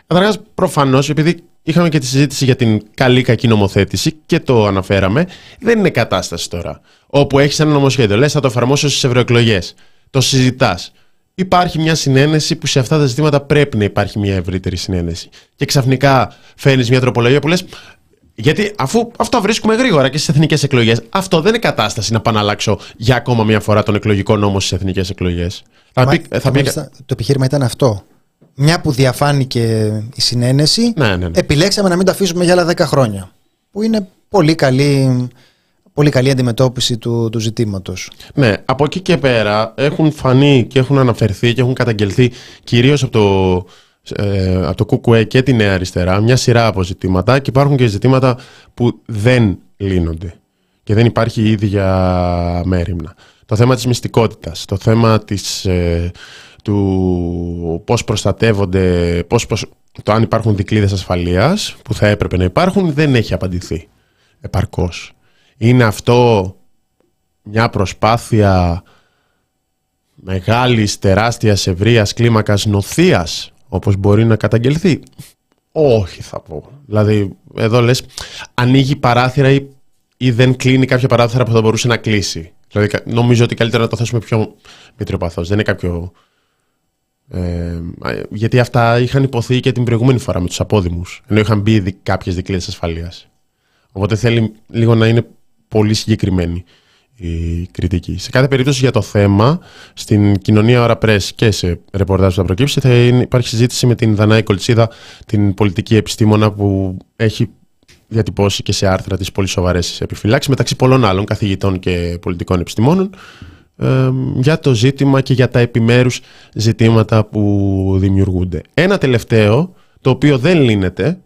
Καταρχάς, προφανώς, επειδή είχαμε και τη συζήτηση για την καλή κακή νομοθέτηση και το αναφέραμε, δεν είναι κατάσταση τώρα. Όπου έχεις ένα νομοσχέδιο, λες, θα το εφαρμόσω στις ευρωεκλογές. Το συζητάς. Υπάρχει μια συνένεση που σε αυτά τα ζητήματα πρέπει να υπάρχει μια ευρύτερη συνένεση. Και ξαφνικά φέρνεις μια τροπολογία που λες. Γιατί αφού αυτά βρίσκουμε γρήγορα και στις εθνικές εκλογές, αυτό δεν είναι κατάσταση να πάω να αλλάξω για ακόμα μια φορά τον εκλογικό νόμο στις εθνικές εκλογές. Θα Μα- πει, και θα πει, μάλιστα το επιχείρημα ήταν αυτό. Μια που διαφάνηκε η συνένεση, Ναι, ναι, ναι. επιλέξαμε να μην το αφήσουμε για άλλα 10 χρόνια. Που είναι πολύ καλή, πολύ καλή αντιμετώπιση του, του ζητήματος. Ναι, από εκεί και πέρα έχουν φανεί και έχουν αναφερθεί και έχουν καταγγελθεί κυρίως από το, ε, από το ΚΚΕ και τη Νέα Αριστερά μια σειρά από ζητήματα και υπάρχουν και ζητήματα που δεν λύνονται και δεν υπάρχει ήδη για μέρημνα. Το θέμα της μυστικότητας, το θέμα της, ε, του πώς προστατεύονται, πώς, πώς, το αν υπάρχουν δικλείδες ασφαλείας που θα έπρεπε να υπάρχουν δεν έχει απαντηθεί επαρκώς. Είναι αυτό μια προσπάθεια μεγάλης, τεράστιας, ευρείας κλίμακας νοθείας, όπως μπορεί να καταγγελθεί. Όχι θα πω. Δηλαδή, εδώ λες, ανοίγει παράθυρα ή, ή δεν κλείνει κάποια παράθυρα που θα μπορούσε να κλείσει. Δηλαδή, κα- νομίζω ότι καλύτερα να το θέσουμε πιο μετριοπαθώς. Δεν είναι κάποιο... Ε, γιατί αυτά είχαν υποθεί και την προηγούμενη φορά με τους απόδημους, ενώ είχαν μπει δι- κάποιες δικλείδες ασφαλείας. Οπότε θέλει λίγο να είναι πολύ συγκεκριμένη η κριτική. Σε κάθε περίπτωση για το θέμα, στην κοινωνία ώρα press και σε ρεπορτάζ που θα προκύψει, θα είναι- υπάρχει συζήτηση με την Δανάη Κολτσίδα, την πολιτική επιστήμονα που έχει διατυπώσει και σε άρθρα τις πολύ σοβαρές επιφυλάξεις, μεταξύ πολλών άλλων καθηγητών και πολιτικών επιστημόνων, ε, για το ζήτημα και για τα επιμέρους ζητήματα που δημιουργούνται. Ένα τελευταίο, το οποίο δεν λύνεται,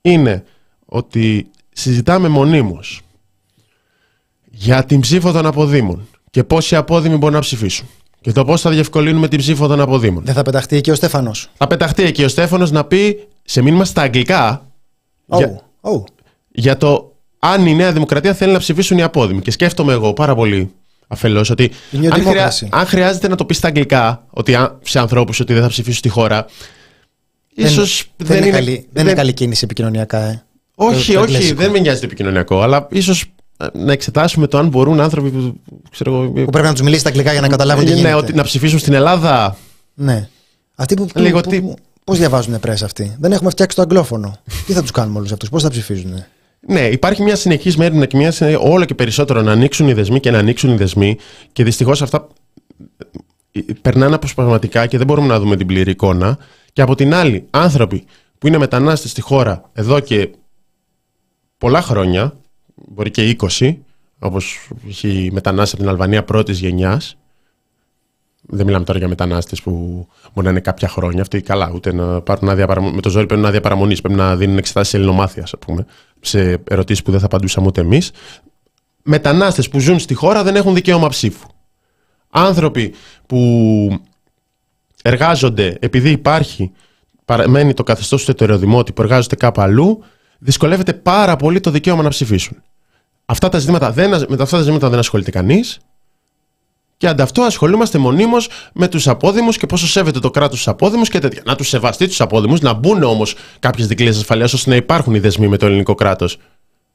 είναι ότι συζητάμε μονίμως για την ψήφο των αποδήμων και πόσοι απόδημοι μπορούν να ψηφίσουν και το πώς θα διευκολύνουμε την ψήφο των αποδήμων. Δεν θα πεταχτεί εκεί ο Στέφανος. Θα πεταχτεί εκεί ο Στέφανος να πει σε μήνυμα στα αγγλικά για, Oh, oh. για το αν η Νέα Δημοκρατία θέλει να ψηφίσουν οι απόδημοι. Και σκέφτομαι εγώ πάρα πολύ αφελώς ότι Είναι μια αν, δημόκραση. αν χρειάζεται να το πεις στα αγγλικά ότι αν- σε ανθρώπους ότι δεν θα ψηφίσουν στη χώρα ίσως δεν, δεν, είναι, είναι, καλή, δεν είναι καλή κίνηση επικοινωνιακά, ε. Το- Όχι, το όχι, εγγλέζικο. δεν με νοιάζει το επικοινωνιακό, αλλά ίσως να εξετάσουμε το αν μπορούν άνθρωποι που, ξέρω εγώ, Που πρέπει να τους μιλήσει στα αγγλικά για να καταλάβουν τι ναι, γίνεται. ότι να ψηφίσουν στην Ελλάδα. Ναι. Αυτοί που, που, Λίγο που- τι- που- πώς διαβάζουν πρέσβη αυτοί; Δεν έχουμε φτιάξει το αγγλόφωνο. τι θα τους κάνουμε όλους αυτούς, πώς θα ψηφίζουν. Ναι, υπάρχει μια συνεχής μέρημνα και μια συνε... όλο και περισσότερο να ανοίξουν οι δεσμοί και να ανοίξουν οι δεσμοί και δυστυχώς αυτά ε, περνάνε αποσπασματικά και δεν μπορούμε να δούμε την πλήρη εικόνα. Και από την άλλη, άνθρωποι που είναι μετανάστες στη χώρα εδώ και πολλά χρόνια, μπορεί και 20, όπως έχει μετανάστες από την Αλβανία πρώτης γενιάς, δεν μιλάμε τώρα για μετανάστες που μπορεί να είναι κάποια χρόνια. Αυτοί καλά, ούτε να πάρουν άδεια παραμονή. Με το ζόρι παίρνουν άδεια παραμονής. Πρέπει να δίνουν εξετάσεις ελληνομάθεια, ας πούμε, σε ερωτήσεις που δεν θα απαντούσαμε ούτε εμείς. Μετανάστες που ζουν στη χώρα δεν έχουν δικαίωμα ψήφου. Άνθρωποι που εργάζονται επειδή υπάρχει, παραμένει το καθεστώς του ετεροδημότη που εργάζονται κάπου αλλού, δυσκολεύεται πάρα πολύ το δικαίωμα να ψηφίσουν. Αυτά τα ζητήματα δεν, με αυτά τα ζητήματα δεν ασχολείται κανείς. Και ανταυτού ασχολούμαστε μονίμως με τους απόδημους και πόσο σέβεται το κράτος τους απόδημους και τέτοια. Να τους σεβαστεί τους απόδημους, να μπουν όμως κάποιες δικλείες ασφαλείας ώστε να υπάρχουν οι δεσμοί με το ελληνικό κράτος.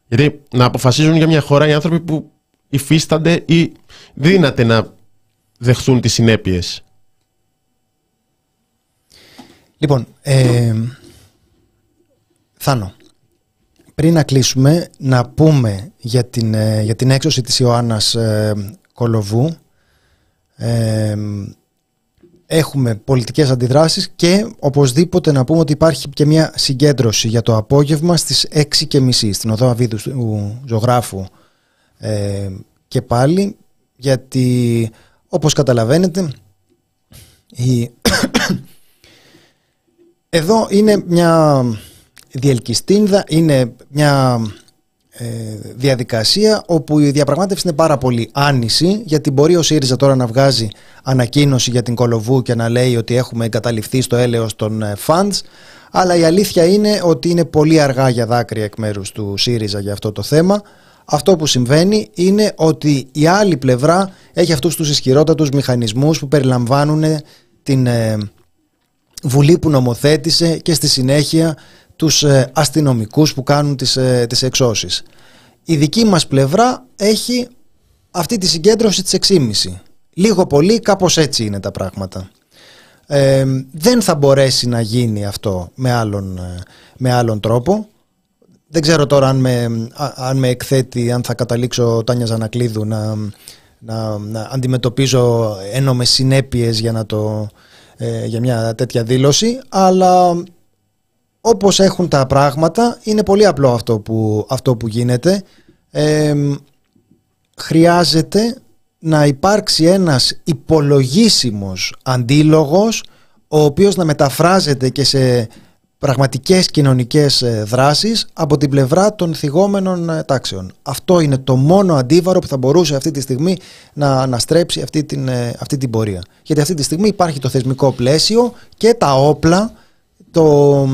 Γιατί να αποφασίζουν για μια χώρα οι άνθρωποι που υφίστανται ή δύναται να δεχθούν τις συνέπειες. Λοιπόν, ε, Θάνο, πριν να κλείσουμε, να πούμε για την, ε, για την έξωση της Ιωάννας ε, Κολοβού. Έχουμε πολιτικές αντιδράσεις και οπωσδήποτε να πούμε ότι υπάρχει και μια συγκέντρωση για το απόγευμα στις 6.30 στην οδό Αβίδου του ζωγράφου. Και πάλι γιατί όπως καταλαβαίνετε η... εδώ είναι μια διελκυστίνδα, είναι μια ε, διαδικασία όπου η διαπραγμάτευση είναι πάρα πολύ άνηση γιατί μπορεί ο ΣΥΡΙΖΑ τώρα να βγάζει ανακοίνωση για την Κολοβού και να λέει ότι έχουμε εγκαταληφθεί στο έλεος των funds ε, αλλά η αλήθεια είναι ότι είναι πολύ αργά για δάκρυα εκ μέρους του ΣΥΡΙΖΑ για αυτό το θέμα. Αυτό που συμβαίνει είναι ότι η άλλη πλευρά έχει αυτούς τους ισχυρότατους μηχανισμούς που περιλαμβάνουν την ε, Βουλή που νομοθέτησε και στη συνέχεια τους ε, αστυνομικούς που κάνουν τις, ε, τις εξώσεις. Η δική μας πλευρά έχει αυτή τη συγκέντρωση της 6,5. Λίγο πολύ κάπως έτσι είναι τα πράγματα. Ε, δεν θα μπορέσει να γίνει αυτό με άλλον, με άλλον τρόπο. Δεν ξέρω τώρα αν με, αν με εκθέτει, αν θα καταλήξω Τάνια Ζανακλείδου να, να, να αντιμετωπίζω ένομες συνέπειες για, να το, για μια τέτοια δήλωση, αλλά όπως έχουν τα πράγματα είναι πολύ απλό αυτό που, αυτό που γίνεται χρειάζεται να υπάρξει ένας υπολογίσιμος αντίλογος ο οποίος να μεταφράζεται και σε πραγματικές κοινωνικές ε, δράσεις από την πλευρά των θυγόμενων ε, τάξεων. Αυτό είναι το μόνο αντίβαρο που θα μπορούσε αυτή τη στιγμή να αναστρέψει αυτή την, ε, αυτή την πορεία. Γιατί αυτή τη στιγμή υπάρχει το θεσμικό πλαίσιο και τα όπλα, το,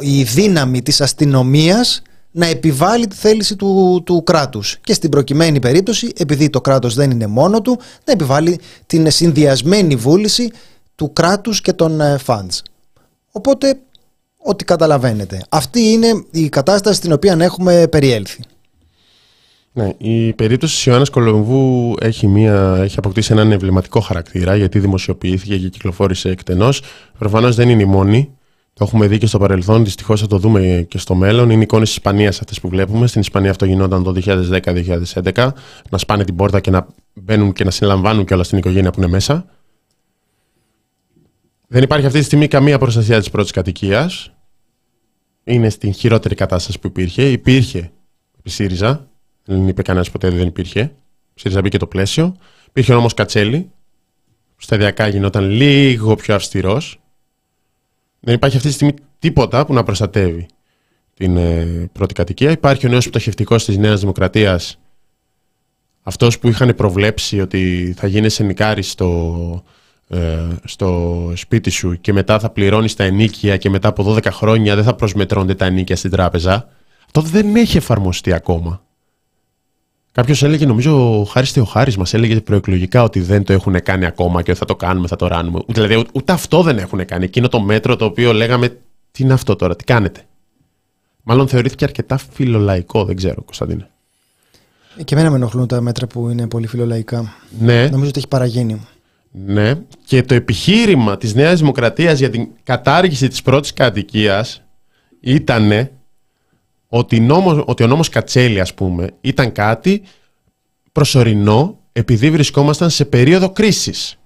η δύναμη της αστυνομίας να επιβάλλει τη θέληση του, του κράτους και στην προκειμένη περίπτωση επειδή το κράτος δεν είναι μόνο του να επιβάλλει την συνδυασμένη βούληση του κράτους και των funds. Ε, Οπότε ό,τι καταλαβαίνετε. Αυτή είναι η κατάσταση στην οποία έχουμε περιέλθει. Ναι, η περίπτωση της Ιωάννης Κολομβού έχει, μια, έχει αποκτήσει έναν εμβληματικό χαρακτήρα γιατί δημοσιοποιήθηκε και κυκλοφόρησε εκτενώς. Προφανώς δεν είναι η μόνη. Το έχουμε δει και στο παρελθόν, δυστυχώς θα το δούμε και στο μέλλον. Είναι εικόνες της Ισπανίας αυτές που βλέπουμε. Στην Ισπανία αυτό γινόταν το 2010-2011. Να σπάνε την πόρτα και να μπαίνουν και να συλλαμβάνουν και όλα στην οικογένεια που είναι μέσα. Δεν υπάρχει αυτή τη στιγμή καμία προστασία της πρώτης κατοικίας. Είναι στην χειρότερη κατάσταση που υπήρχε. Υπήρχε η ΣΥΡΙΖΑ. Δεν είπε κανένας ποτέ δεν υπήρχε. Η ΣΥΡΙΖΑ μπήκε το πλαίσιο. Υπήρχε όμως Κατσέλη. Σταδιακά γινόταν λίγο πιο αυστηρός δεν υπάρχει αυτή τη στιγμή τίποτα που να προστατεύει την ε, πρώτη κατοικία. Υπάρχει ο νέος πτωχευτικός της Νέας Δημοκρατίας, αυτός που είχαν προβλέψει ότι θα γίνει σε στο, ε, στο σπίτι σου και μετά θα πληρώνεις τα ενίκια και μετά από 12 χρόνια δεν θα προσμετρώνται τα ενίκια στην τράπεζα. Αυτό δεν έχει εφαρμοστεί ακόμα. Κάποιος έλεγε, νομίζω ο Χάρης Θεοχάρης μας έλεγε προεκλογικά ότι δεν το έχουν κάνει ακόμα και ότι θα το κάνουμε, θα το ράνουμε. Δηλαδή, ούτε αυτό δεν έχουν κάνει. Εκείνο το μέτρο το οποίο λέγαμε, τι είναι αυτό τώρα, τι κάνετε; Μάλλον θεωρήθηκε αρκετά φιλολαϊκό, δεν ξέρω, Κωνσταντίνε. Και εμένα με ενοχλούν τα μέτρα που είναι πολύ φιλολαϊκά. Ναι. Νομίζω ότι έχει παραγίνει. Ναι. Και το επιχείρημα της Νέας Δημοκρατίας για την κατάργηση της πρώτης κατοικίας ήταν ότι, νόμο, ότι ο νόμος Κατσέλη, ας πούμε, ήταν κάτι προσωρινό επειδή βρισκόμασταν σε περίοδο κρίσης.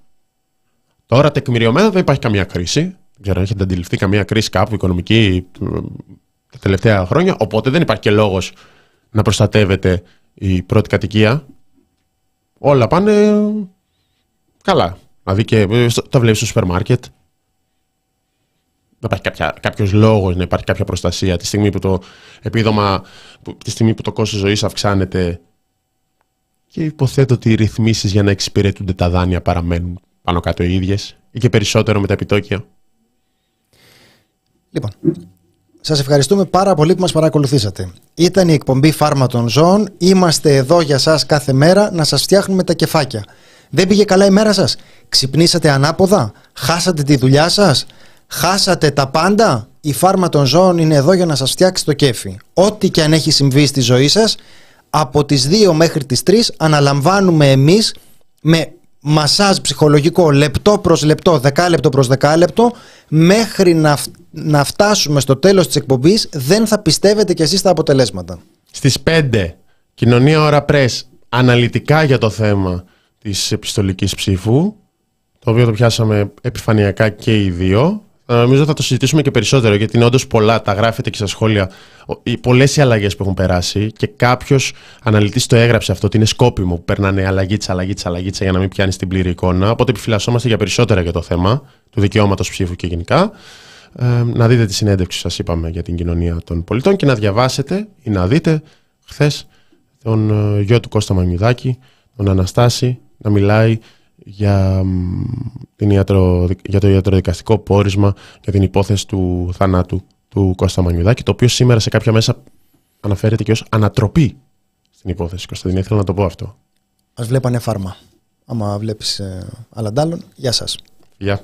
Τώρα τεκμηριωμένα δεν υπάρχει καμία κρίση. Δεν ξέρω, έχετε αντιληφθεί καμία κρίση κάπου οικονομική τα τελευταία χρόνια. Οπότε δεν υπάρχει και λόγος να προστατεύεται η πρώτη κατοικία. Όλα πάνε καλά. Δηλαδή και τα βλέπεις στο σούπερ μάρκετ. Δεν υπάρχει κάποιος λόγος να υπάρχει κάποια προστασία τη στιγμή που το επίδομα, τη στιγμή που το κόστος ζωής αυξάνεται και υποθέτω ότι οι ρυθμίσεις για να εξυπηρετούνται τα δάνεια παραμένουν πάνω κάτω οι ίδιες ή και περισσότερο με τα επιτόκια. Λοιπόν, σας ευχαριστούμε πάρα πολύ που μας παρακολουθήσατε. Ήταν η εκπομπή Φάρμα των Ζώων. Είμαστε εδώ για σας κάθε μέρα να σας φτιάχνουμε τα κεφάκια. Δεν πήγε καλά η μέρα σας; Ξυπνήσατε ανάποδα; Χάσατε τη δουλειά σας; Χάσατε τα πάντα; Η Φάρμα των Ζώων είναι εδώ για να σας φτιάξει το κέφι. Ό,τι και αν έχει συμβεί στη ζωή σας, από τις 2 μέχρι τις 3 αναλαμβάνουμε εμείς με μασάζ ψυχολογικό λεπτό προς λεπτό, δεκάλεπτο προς δεκάλεπτο μέχρι να, να φτάσουμε στο τέλος της εκπομπής δεν θα πιστεύετε κι εσείς τα αποτελέσματα. Στις 5 Κοινωνία Ώρα Πρέσ αναλυτικά για το θέμα της επιστολικής ψήφου το οποίο το πιάσαμε επιφανειακά και οι δύο ε, νομίζω θα το συζητήσουμε και περισσότερο γιατί είναι όντως πολλά, τα γράφετε και στα σχόλια. Πολλές οι αλλαγές που έχουν περάσει και κάποιος αναλυτής το έγραψε αυτό ότι είναι σκόπιμο που περνάνε αλλαγίτσα, αλλαγίτσα, αλλαγίτσα για να μην πιάνεις την πλήρη εικόνα. Οπότε επιφυλασσόμαστε για περισσότερα για το θέμα του δικαιώματος ψήφου και γενικά. Ε, να δείτε τη συνέντευξη, σας είπαμε, για την κοινωνία των πολιτών και να διαβάσετε ή να δείτε χθες τον ε, γιο του Κώστα Μαμιδάκη, τον Αναστάση, να μιλάει για, την ιατρο, για το ιατροδικαστικό πόρισμα για την υπόθεση του θανάτου του Κώστα Μανιουδάκη, το οποίο σήμερα σε κάποια μέσα αναφέρεται και ως ανατροπή στην υπόθεση. Κωνσταντινή, ήθελα να το πω αυτό. Ας βλέπανε φάρμα. Άμα βλέπεις ε, άλλα γεια σας. Γεια.